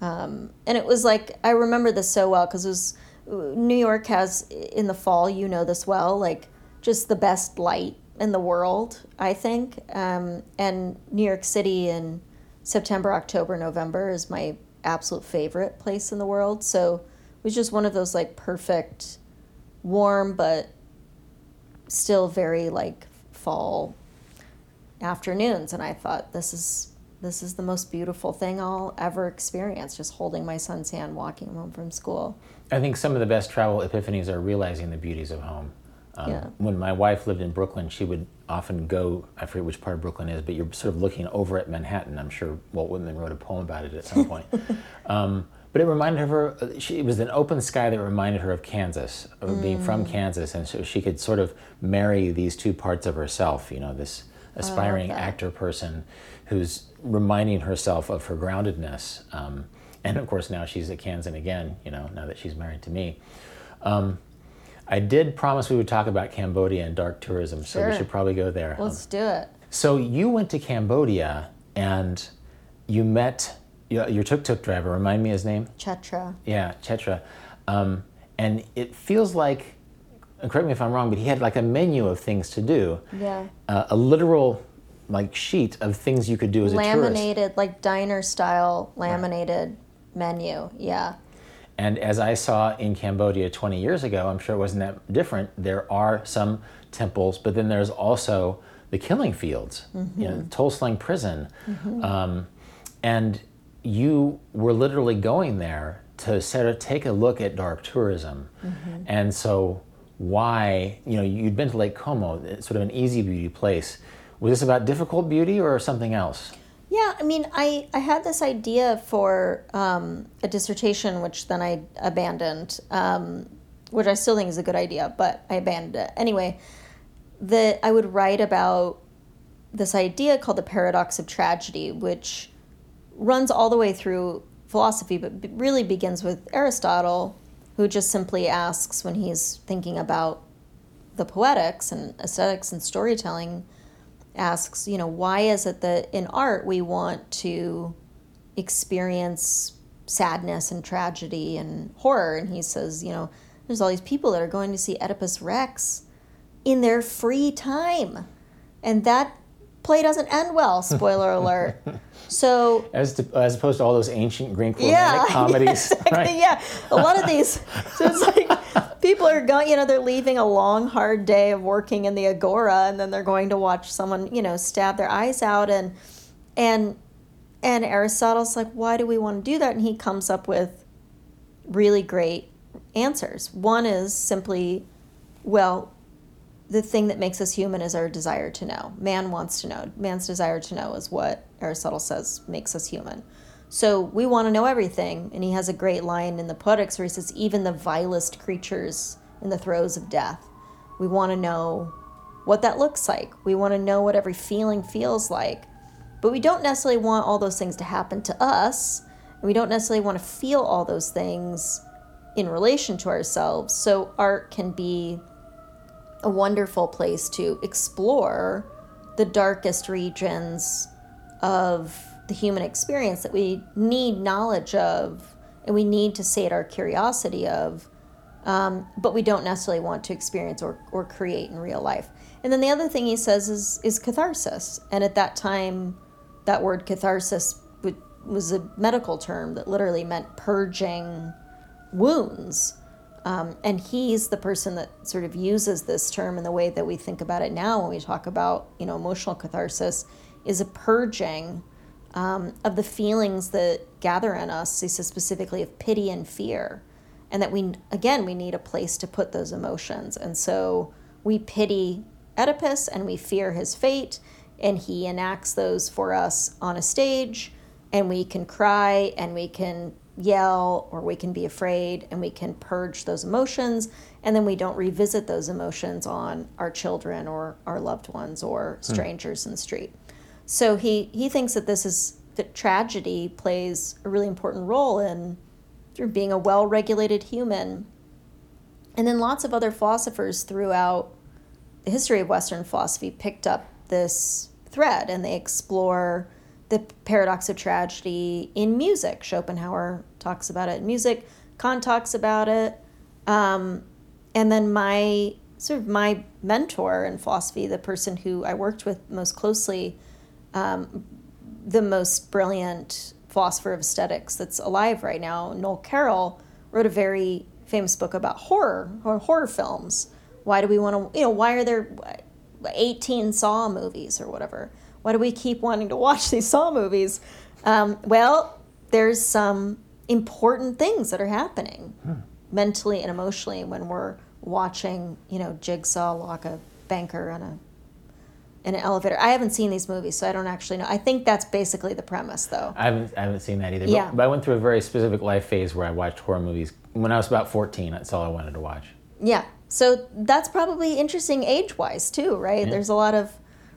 Um, and it was like i remember this so well because it was new york has in the fall you know this well like just the best light in the world, I think. Um, and New York City in September, October, November is my absolute favorite place in the world. So it was just one of those like perfect, warm, but still very like fall afternoons. And I thought, this is. This is the most beautiful thing I'll ever experience, just holding my son's hand, walking home from school. I think some of the best travel epiphanies are realizing the beauties of home Um, Yeah. When my wife lived in Brooklyn, she would often go. I forget which part of Brooklyn is, but you're sort of looking over at Manhattan. I'm sure Walt Whitman wrote a poem about it at some point. um, but it reminded her. Of, she, it was an open sky that reminded her of Kansas, of being from Kansas, and so she could sort of marry these two parts of herself. You know, this aspiring actor person who's reminding herself of her groundedness. Um, and of course, now she's a Kansan again. You know, now that she's married to me. Um, I did promise we would talk about Cambodia and dark tourism, so we should probably go there. Let's do it. So you went to Cambodia and you met your, your tuk-tuk driver. Remind me his name. Chetra. Yeah, Chetra. Um, and it feels like, and correct me if I'm wrong, but he had like a menu of things to do. Yeah. Uh, a literal like sheet of things you could do as a tourist. Laminated, like diner style laminated menu. Yeah. And as I saw in Cambodia 20 years ago, I'm sure it wasn't that different. There are some temples, but then there's also the killing fields, you know, mm-hmm. Tuol Sleng prison. Mm-hmm. Um, and you were literally going there to sort of take a look at dark tourism. Mm-hmm. And so, why, you know, you'd been to Lake Como, it's sort of an easy beauty place. Was this about difficult beauty or something else? Yeah, I mean, I, I had this idea for um, a dissertation, which then I abandoned, um, which I still think is a good idea, but I abandoned it. Anyway, that I would write about this idea called the paradox of tragedy, which runs all the way through philosophy, but really begins with Aristotle, who just simply asks when he's thinking about the poetics and aesthetics and storytelling asks, you know, why is it that in art we want to experience sadness and tragedy and horror? And he says, you know, there's all these people that are going to see Oedipus Rex in their free time. And that play doesn't end well, spoiler alert. So As, to, as opposed to all those ancient Greek romantic yeah, comedies, right? yeah, a lot of these. So it's like people are going, you know, they're leaving a long, hard day of working in the agora, and then they're going to watch someone, you know, stab their eyes out, and and and Aristotle's like, why do we want to do that? And he comes up with really great answers. One is simply, well, the thing that makes us human is our desire to know. Man wants to know. Man's desire to know is what Aristotle says makes us human. So we want to know everything. And he has a great line in the Poetics where he says, even the vilest creatures in the throes of death, we want to know what that looks like. We want to know what every feeling feels like. But we don't necessarily want all those things to happen to us. And we don't necessarily want to feel all those things in relation to ourselves. So art can be a wonderful place to explore the darkest regions of the human experience that we need knowledge of and we need to sate our curiosity of, um, but we don't necessarily want to experience or, or create in real life. And then the other thing he says is, is catharsis. And at that time, that word catharsis would, was a medical term that literally meant purging wounds. Um, and he's the person that sort of uses this term in the way that we think about it now when we talk about, you know, emotional catharsis is a purging um, of the feelings that gather in us. He says specifically of pity and fear, and that we again we need a place to put those emotions. And so we pity Oedipus and we fear his fate, and he enacts those for us on a stage, and we can cry and we can yell or we can be afraid and we can purge those emotions and then we don't revisit those emotions on our children or our loved ones or strangers in the street so he he thinks that this is that tragedy plays a really important role in being a well-regulated human and then lots of other philosophers throughout the history of western philosophy picked up this thread and they explore the paradox of tragedy in music. Schopenhauer talks about it in music. Kant talks about it. Um, and then my sort of my mentor in philosophy, the person who I worked with most closely, um, the most brilliant philosopher of aesthetics that's alive right now, Noel Carroll, wrote a very famous book about horror or horror films. Why do we want to, you know, why are there 18 Saw movies or whatever? Why do we keep wanting to watch these Saw movies? Um, well, there's some important things that are happening mentally and emotionally when we're watching, you know, Jigsaw lock a banker on a in an elevator. I haven't seen these movies, so I don't actually know. I think that's basically the premise, though. I haven't, I haven't seen that either. Yeah. But, but I went through a very specific life phase where I watched horror movies. When I was about 14, that's all I wanted to watch. Yeah. So that's probably interesting age wise, too, right? There's a lot of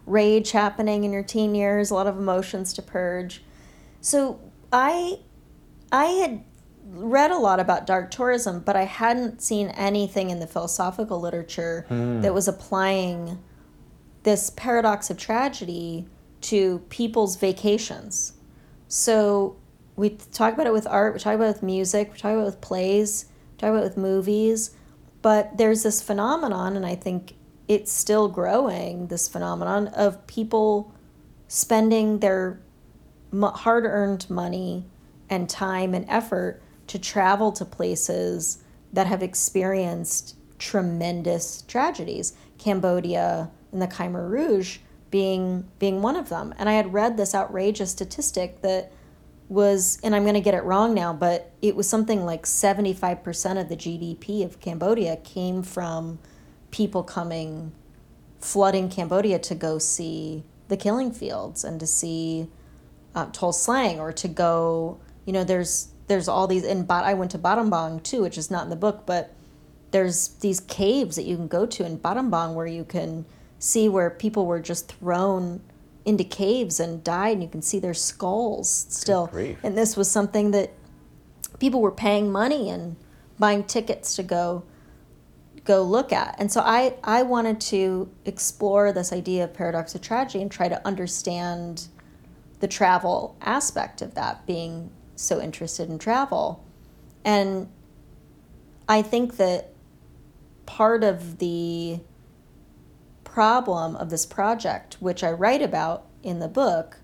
rage happening in your teen years, a lot of emotions to purge. So I I had read a lot about dark tourism, but I hadn't seen anything in the philosophical literature hmm. that was applying this paradox of tragedy to people's vacations. So we talk about it with art, we talk about it with music, we talk about it with plays, we talk about it with movies, but there's this phenomenon, and I think it's still growing, this phenomenon of people spending their hard earned money and time and effort to travel to places that have experienced tremendous tragedies. Cambodia and the Khmer Rouge being being one of them. And I had read this outrageous statistic that was and I'm going to get it wrong now, but it was something like 75% of the GDP of Cambodia came from people coming flooding Cambodia to go see the killing fields and to see um, Tuol Sleng or to go, you know, there's there's all these in Bat I went to Battambang too, which is not in the book, but there's these caves that you can go to in Battambang where you can see where people were just thrown into caves and died and you can see their skulls still. And this was something that people were paying money and buying tickets to go go look at. And so I, I wanted to explore this idea of paradox of tragedy and try to understand the travel aspect of that, being so interested in travel. And I think that part of the problem of this project, which I write about in the book,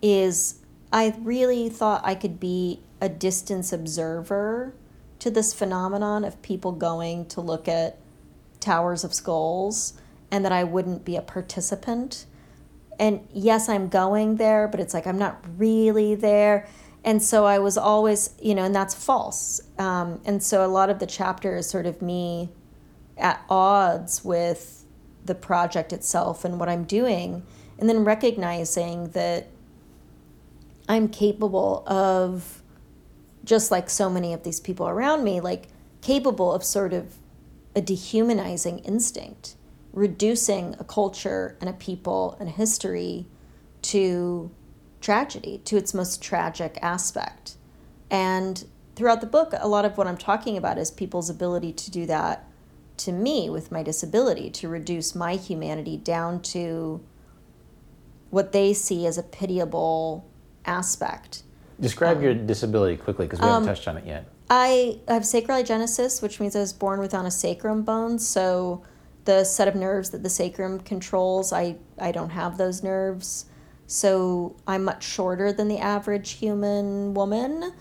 is I really thought I could be a distance observer to this phenomenon of people going to look at towers of skulls and that I wouldn't be a participant. And yes, I'm going there, but it's like I'm not really there. And so I was always, you know, and that's false. Um, and so a lot of the chapter is sort of me at odds with the project itself and what I'm doing, and then recognizing that I'm capable of, just like so many of these people around me, like capable of sort of a dehumanizing instinct, reducing a culture and a people and a history to tragedy, to its most tragic aspect. And throughout the book, a lot of what I'm talking about is people's ability to do that to me with my disability, to reduce my humanity down to what they see as a pitiable aspect. Describe your disability quickly because we Um, haven't touched on it yet. I have sacral agenesis, which means I was born without a sacrum bone. So the set of nerves that the sacrum controls, I, I don't have those nerves. So I'm much shorter than the average human woman,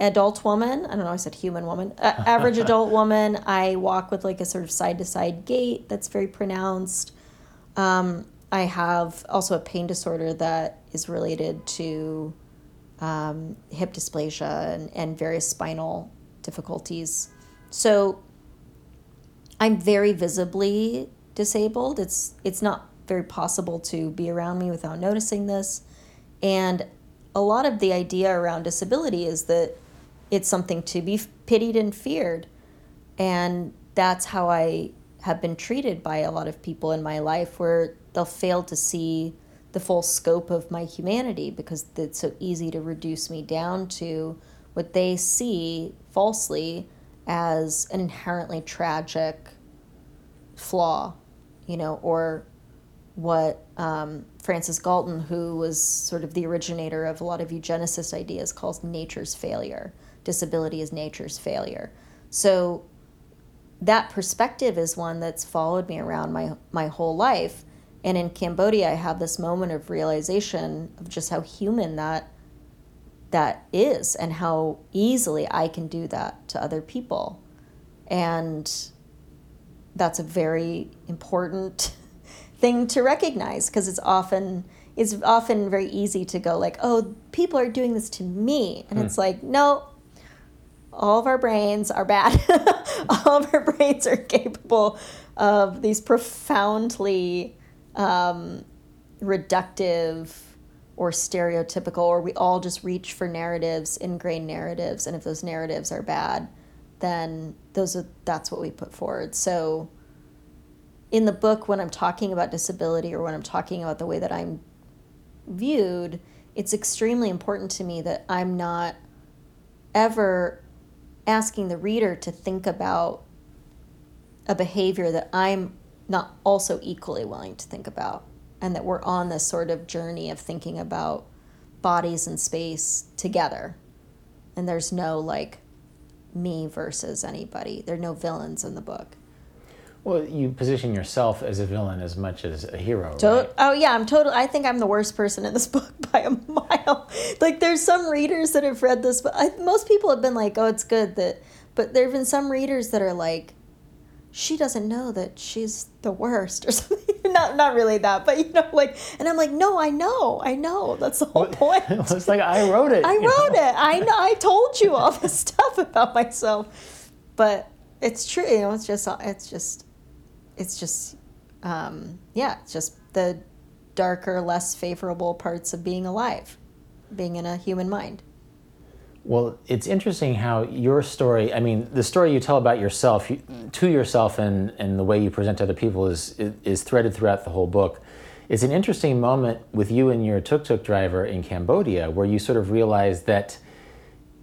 adult woman. I don't know, I said human woman. Uh, average adult woman. I walk with like a sort of side to side gait that's very pronounced. Um, I have also a pain disorder that is related to um, hip dysplasia and, and various spinal difficulties. So I'm very visibly disabled. It's it's not very possible to be around me without noticing this. And a lot of the idea around disability is that it's something to be pitied and feared. And that's how I have been treated by a lot of people in my life where they'll fail to see the full scope of my humanity because it's so easy to reduce me down to what they see falsely as an inherently tragic flaw, you know, or what um, Francis Galton, who was sort of the originator of a lot of eugenicist ideas, calls nature's failure. Disability is nature's failure. So that perspective is one that's followed me around my my whole life. And in Cambodia, I have this moment of realization of just how human that that is and how easily I can do that to other people. And that's a very important thing to recognize because it's often it's often very easy to go like, "Oh, people are doing this to me." And hmm. it's like, "No, all of our brains are bad. all of our brains are capable of these profoundly um, reductive or stereotypical, or we all just reach for narratives, ingrained narratives, and if those narratives are bad, then those are that's what we put forward. So in the book, when I'm talking about disability or when I'm talking about the way that I'm viewed, it's extremely important to me that I'm not ever asking the reader to think about a behavior that I'm not also equally willing to think about, and that we're on this sort of journey of thinking about bodies and space together. And there's no like me versus anybody, there are no villains in the book. Well, you position yourself as a villain as much as a hero. To- right? Oh yeah, I'm total. I think I'm the worst person in this book by a mile. like there's some readers that have read this, but I, most people have been like, "Oh, it's good that," but there have been some readers that are like, "She doesn't know that she's the worst" or something. not not really that, but you know, like, and I'm like, "No, I know, I know. That's the whole point." it's like I wrote it. I you know? wrote it. I know. I told you all this stuff about myself, but it's true. You know, it's just it's just it's just um, yeah, it's just the darker, less favorable parts of being alive, being in a human mind. Well, it's interesting how your story, I mean, the story you tell about yourself, you, to yourself, and, and the way you present to other people is, is threaded throughout the whole book. It's an interesting moment with you and your tuk tuk driver in Cambodia where you sort of realize that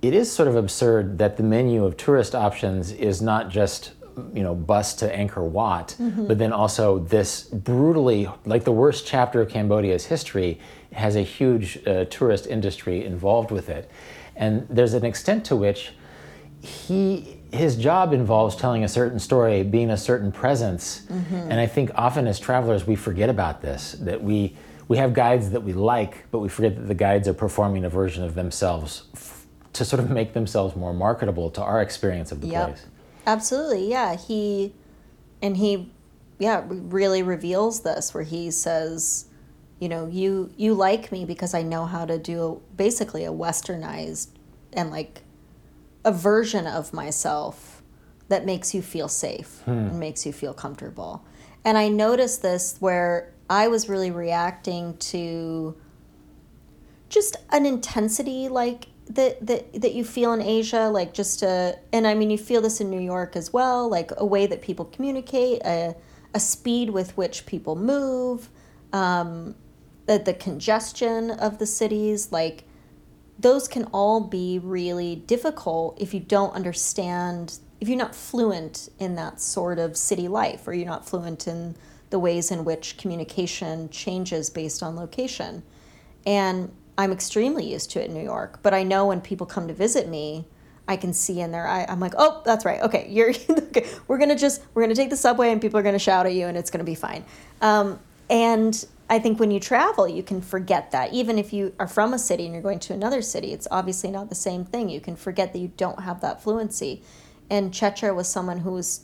it is sort of absurd that the menu of tourist options is not just you know bus to Angkor Wat, but then also this brutally like the worst chapter of Cambodia's history has a huge uh, tourist industry involved with it, and there's an extent to which he his job involves telling a certain story, being a certain presence, and I think often as travelers we forget about this that we we have guides that we like, but we forget that the guides are performing a version of themselves f- to sort of make themselves more marketable to our experience of the Yep. place. Absolutely, yeah. He and he, yeah, really reveals this where he says, you know, you you like me because I know how to do basically a westernized and like a version of myself that makes you feel safe hmm. and makes you feel comfortable. And I noticed this where I was really reacting to just an intensity like that that that you feel in Asia, like just a and I mean you feel this in New York as well, like a way that people communicate, a a speed with which people move, um, the the congestion of the cities, like those can all be really difficult if you don't understand if you're not fluent in that sort of city life or you're not fluent in the ways in which communication changes based on location. And i'm extremely used to it in new york but i know when people come to visit me i can see in their eye i'm like oh that's right okay you're okay. we're gonna just we're gonna take the subway and people are gonna shout at you and it's gonna be fine um, and I think when you travel, you can forget that. Even if you are from a city and you're going to another city, it's obviously not the same thing. You can forget that you don't have that fluency. And Chetra was someone who was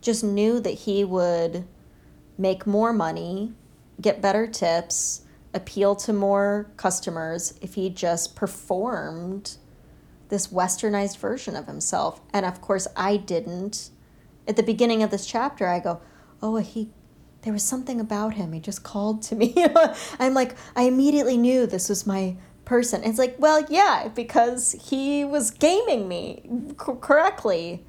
just knew that he would make more money, get better tips, appeal to more customers if he just performed this westernized version of himself. And of course, I didn't. At the beginning of this chapter, I go, "Oh, he there was something about him. He just called to me. I'm like, I immediately knew this was my person. It's like, well, yeah, because he was gaming me c- correctly.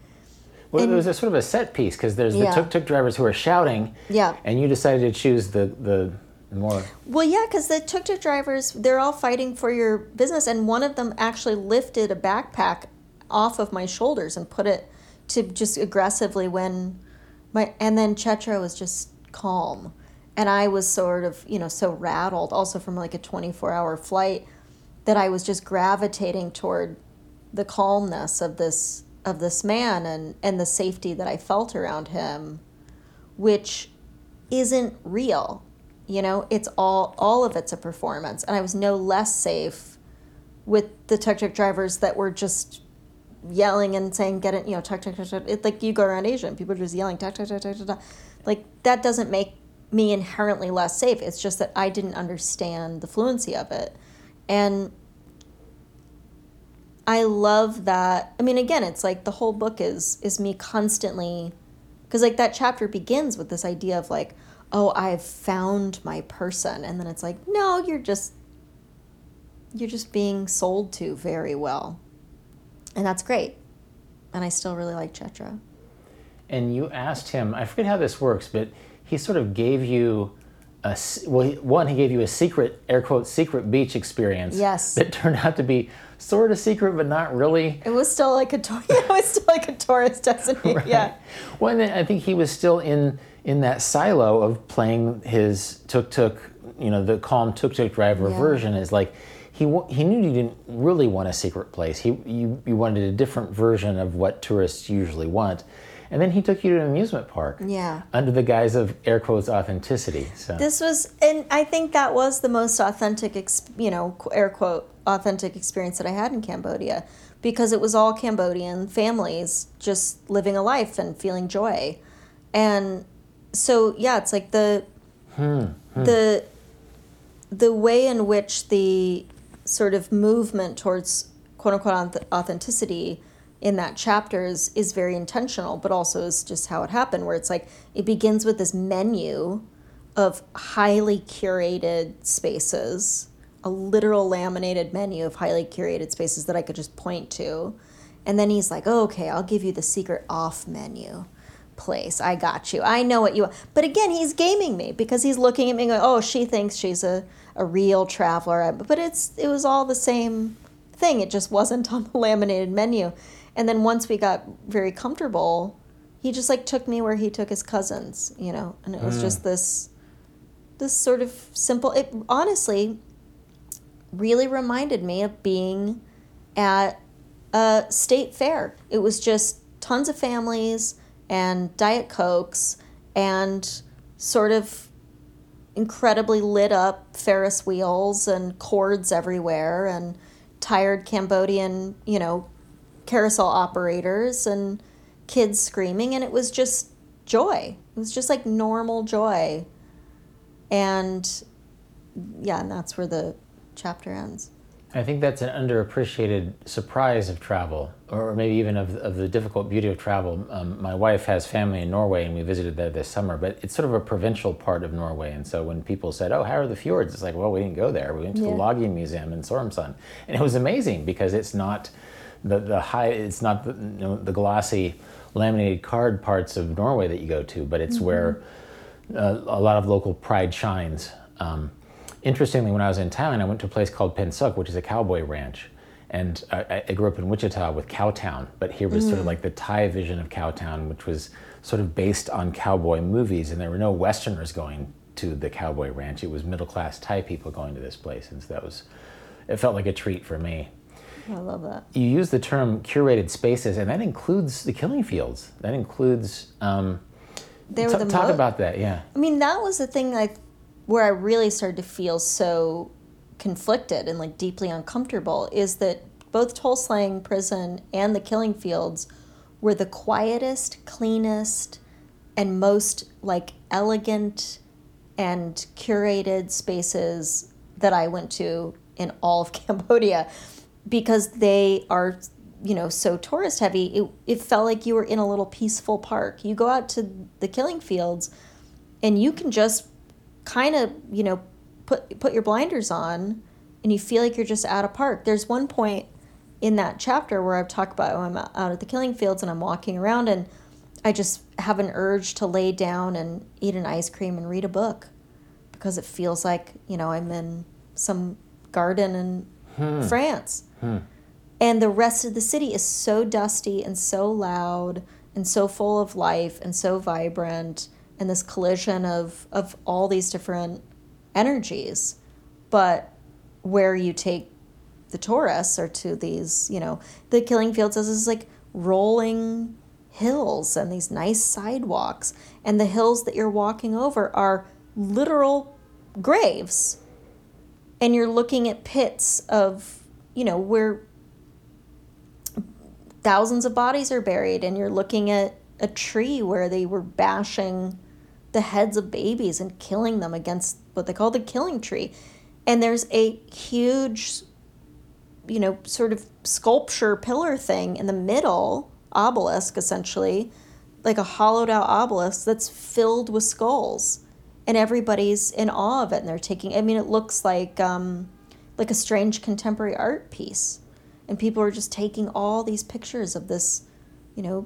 Well, And- it was a sort of a set piece because there's the Yeah. tuk tuk drivers who are shouting, Yeah. and you decided to choose the the more. Well, yeah, because the tuk tuk drivers, they're all fighting for your business. And one of them actually lifted a backpack off of my shoulders and put it to just aggressively when my, and then Chetra was just calm. And I was sort of, you know, so rattled also from like a 24 hour flight that I was just gravitating toward the calmness of this of this man and and the safety that I felt around him which isn't real. You know, it's all all of it's a performance, and I was no less safe with the tuk tuk drivers that were just yelling and saying, "Get it!" You know, tuk tuk tuk tuk. It's like you go around Asia and people are just yelling, "Tuk tuk tuk tuk tuk." tuk." Like that doesn't make me inherently less safe. It's just that I didn't understand the fluency of it, and I love that. I mean, again, it's like the whole book is is me constantly, because like that chapter begins with this idea of like, oh, I've found my person, and then it's like, no, you're just you're just being sold to very well, and that's great. And I still really like Chetra. And you asked him. I forget how this works, but he sort of gave you a well, one he gave you a secret air quote secret beach experience. Yes. That turned out to be sort of secret, but not really. It was still like a tour- yeah, it was still like a tourist destination. Right. Yeah. Well, and then I think he was still in in that silo of playing his tuk tuk, you know, the calm tuk tuk driver Yeah. version is like. He, he knew you didn't really want a secret place. He you, you wanted a different version of what tourists usually want, and then he took you to an amusement park. Yeah. Under the guise of air quotes authenticity. So This was, and I think that was the most authentic, you know, air quote, authentic experience that I had in Cambodia because it was all Cambodian families just living a life and feeling joy. And so, yeah, it's like the, hmm, hmm. the, the way in which the sort of movement towards quote unquote authenticity in that chapter is, is very intentional, but also is just how it happened, where it's like it begins with this menu of highly curated spaces, a literal laminated menu of highly curated spaces that I could just point to. And then he's like, oh, okay, I'll give you the secret off menu place. I got you. I know what you want. But again, he's gaming me because he's looking at me going, oh, she thinks she's a, a real traveler. But it's it was all the same thing. It just wasn't on the laminated menu. And then once we got very comfortable, he just like took me where he took his cousins, you know, and it was just hmm. this this sort of simple it honestly really reminded me of being at a state fair. It was just tons of families and Diet Cokes and sort of incredibly lit up Ferris wheels and cords everywhere and tired Cambodian, you know, carousel operators and kids screaming and it was just joy. It was just like normal joy. And yeah, and that's where the chapter ends. I think that's an underappreciated surprise of travel, or maybe even of, of the difficult beauty of travel. Um, my wife has family in Norway, and we visited there this summer, but it's sort of a provincial part of Norway. And so when people said, Oh, how are the fjords? It's like, Well, we didn't go there. We went to Yeah. the logging museum in Sormsund. And it was amazing because it's not the, the high, it's not the, you know, the glossy laminated card parts of Norway that you go to, but it's where uh, a lot of local pride shines. Um, interestingly, when I was in Thailand, I went to a place called Pensuk, which is a cowboy ranch. And I, I grew up in Wichita with Cowtown, but here was sort of like the Thai vision of Cowtown, which was sort of based on cowboy movies, and there were no Westerners going to the cowboy ranch. It was middle class Thai people going to this place, and so that was, it felt like a treat for me. I love that. You use the term curated spaces, and that includes the killing fields. That includes. Um, They were t- the talk mo- about that, yeah. I mean, that was the thing I, where I really started to feel so conflicted and like deeply uncomfortable is that both Tuol Sleng Prison and the Killing Fields were the quietest, cleanest, and most like elegant and curated spaces that I went to in all of Cambodia because they are you know so tourist heavy. It, it felt like you were in a little peaceful park. You go out to the killing fields and you can just kind of you know put put your blinders on and you feel like you're just out of park. There's one point in that chapter where i've talked about oh, i'm out at the killing fields and i'm walking around and i just have an urge to lay down and eat an ice cream and read a book because it feels like you know i'm in some garden in hmm. france. Hmm. And the rest of the city is so dusty and so loud and so full of life and so vibrant and this collision of of all these different energies. But where you take the tourists or to these you know the killing fields is this like rolling hills and these nice sidewalks. And the hills that you're walking over are literal graves. And you're looking at pits of you know where thousands of bodies are buried. And you're looking at a tree where they were bashing the heads of babies and killing them against what they call the killing tree and there's a huge you know, sort of sculpture pillar thing in the middle, obelisk essentially, like a hollowed out obelisk that's filled with skulls. And everybody's in awe of it and they're taking I mean it looks like um like a strange contemporary art piece. And people are just taking all these pictures of this, you know,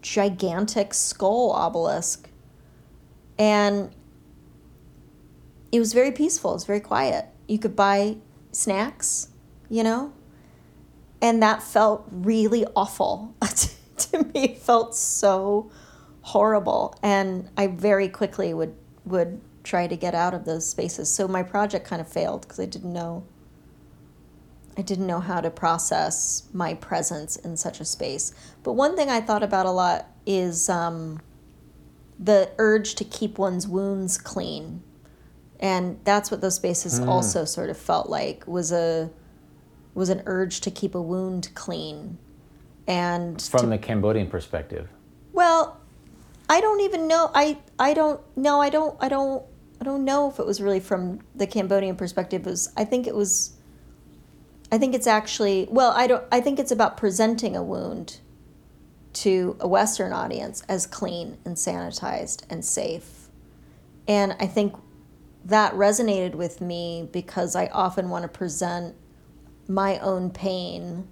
gigantic skull obelisk. And it was very peaceful, it was very quiet. You could buy snacks, you know? And that felt really awful. to me, it felt so horrible. And I very quickly would would try to get out of those spaces. So my project kind of failed because I didn't know I didn't know how to process my presence in such a space. But one thing I thought about a lot is um, the urge to keep one's wounds clean. And that's what those spaces mm. also sort of felt like was a was an urge to keep a wound clean. And from to, the cambodian perspective. Well i don't even know i i don't know i don't i don't i don't know if it was really from the cambodian perspective. It was i think it was i think it's actually well i don't i think it's about presenting a wound to a western audience as clean and sanitized and safe and i think that resonated with me because I often want to present my own pain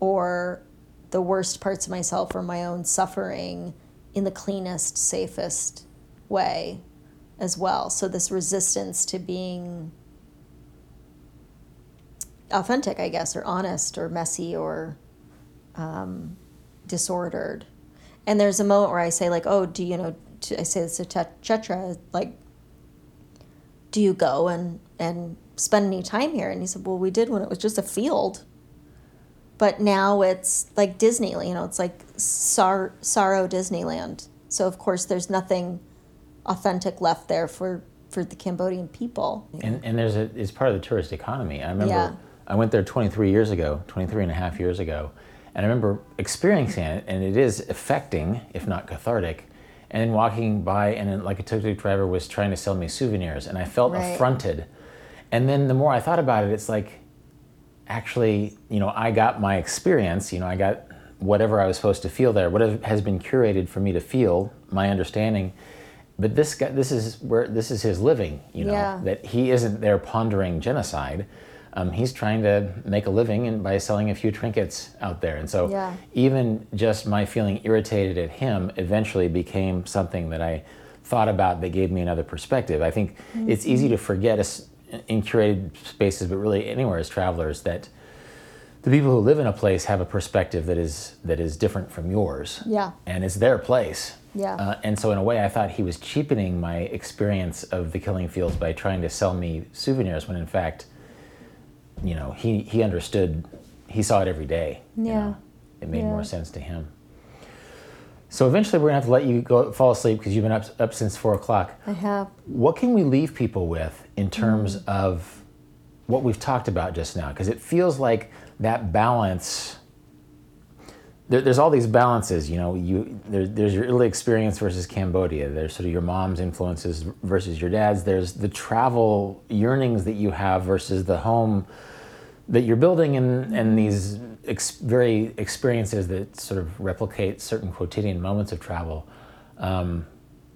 or the worst parts of myself or my own suffering in the cleanest, safest way as well. So, this resistance to being authentic, I guess, or honest or messy or um, disordered. And there's a moment where I say, like, oh, do you know, I say this to Chetra, like, do you go and and spend any time here? And he said well we did when it was just a field. But now it's like disney you know it's like Sar- sorrow disneyland. So of course there's nothing authentic left there for for the cambodian people. And, and there's a it's part of the tourist economy. I remember yeah. i went there 23 years ago 23 and a half years ago and i remember experiencing it and it is affecting if not cathartic and then walking by and like a tuk-tuk driver was trying to sell me souvenirs and i felt right. affronted and then the more i thought about it it's like actually you know i got my experience you know i got whatever i was supposed to feel there what has been curated for me to feel my understanding but this guy this is where this is his living you know yeah. that he isn't there pondering genocide um, he's trying to make a living and by selling a few trinkets out there. And so yeah. even just my feeling irritated at him eventually became something that I thought about that gave me another perspective. I think mm-hmm. it's easy to forget in curated spaces, but really anywhere as travelers that the people who live in a place have a perspective that is that is different from yours. Yeah. And it's their place. Yeah. Uh, and so in a way, I thought he was cheapening my experience of the killing fields by trying to sell me souvenirs when in fact you know, he, he understood, he saw it every day. Yeah. You know? It made yeah. more sense to him. So eventually, we're gonna have to let you go fall asleep because you've been up up since four o'clock. I have. What can we leave people with in terms mm. of what we've talked about just now? Because it feels like that balance. There, there's all these balances, you know. You there, there's your Italy experience versus Cambodia. There's sort of your mom's influences versus your dad's. There's the travel yearnings that you have versus the home that you're building and, and these ex- very experiences that sort of replicate certain quotidian moments of travel. Um,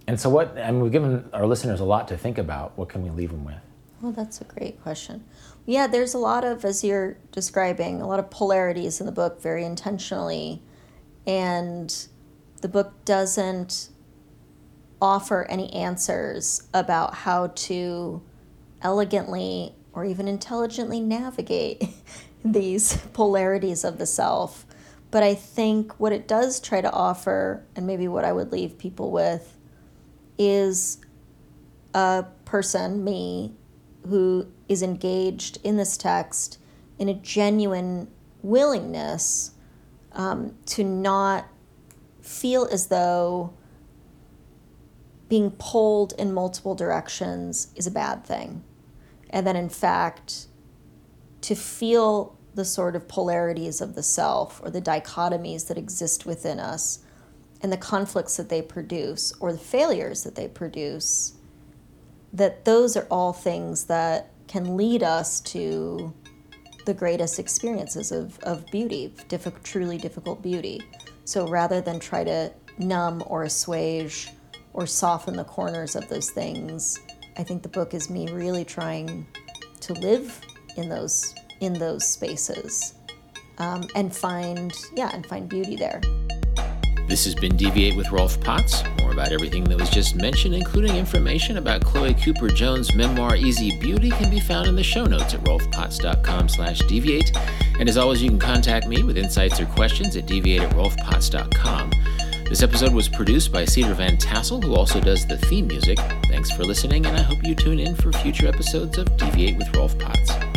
and so, what, I mean, we've given our listeners a lot to think about. What can we leave them with? Well, that's a great question. Yeah, there's a lot of, as you're describing, a lot of polarities in the book very intentionally. And the book doesn't offer any answers about how to elegantly or even intelligently navigate these polarities of the self. But I think what it does try to offer, and maybe what I would leave people with, is a person, me, who is engaged in this text in a genuine willingness um, to not feel as though being pulled in multiple directions is a bad thing. And then in fact to feel the sort of polarities of the self or the dichotomies that exist within us and the conflicts that they produce or the failures that they produce that those are all things that can lead us to the greatest experiences of, of beauty, truly difficult beauty. So rather than try to numb or assuage or soften the corners of those things, I think the book is me really trying to live in those in those spaces um, and find yeah and find beauty there. This has been Deviate with Rolf Potts. More about everything that was just mentioned, including information about Chloe Cooper Jones' memoir Easy Beauty, can be found in the show notes at rolfpotts.com slash deviate. And as always, you can contact me with insights or questions at deviate at rolfpotts.com. This episode was produced by Cedar Van Tassel, who also does the theme music. Thanks for listening, and I hope you tune in for future episodes of Deviate with Rolf Potts.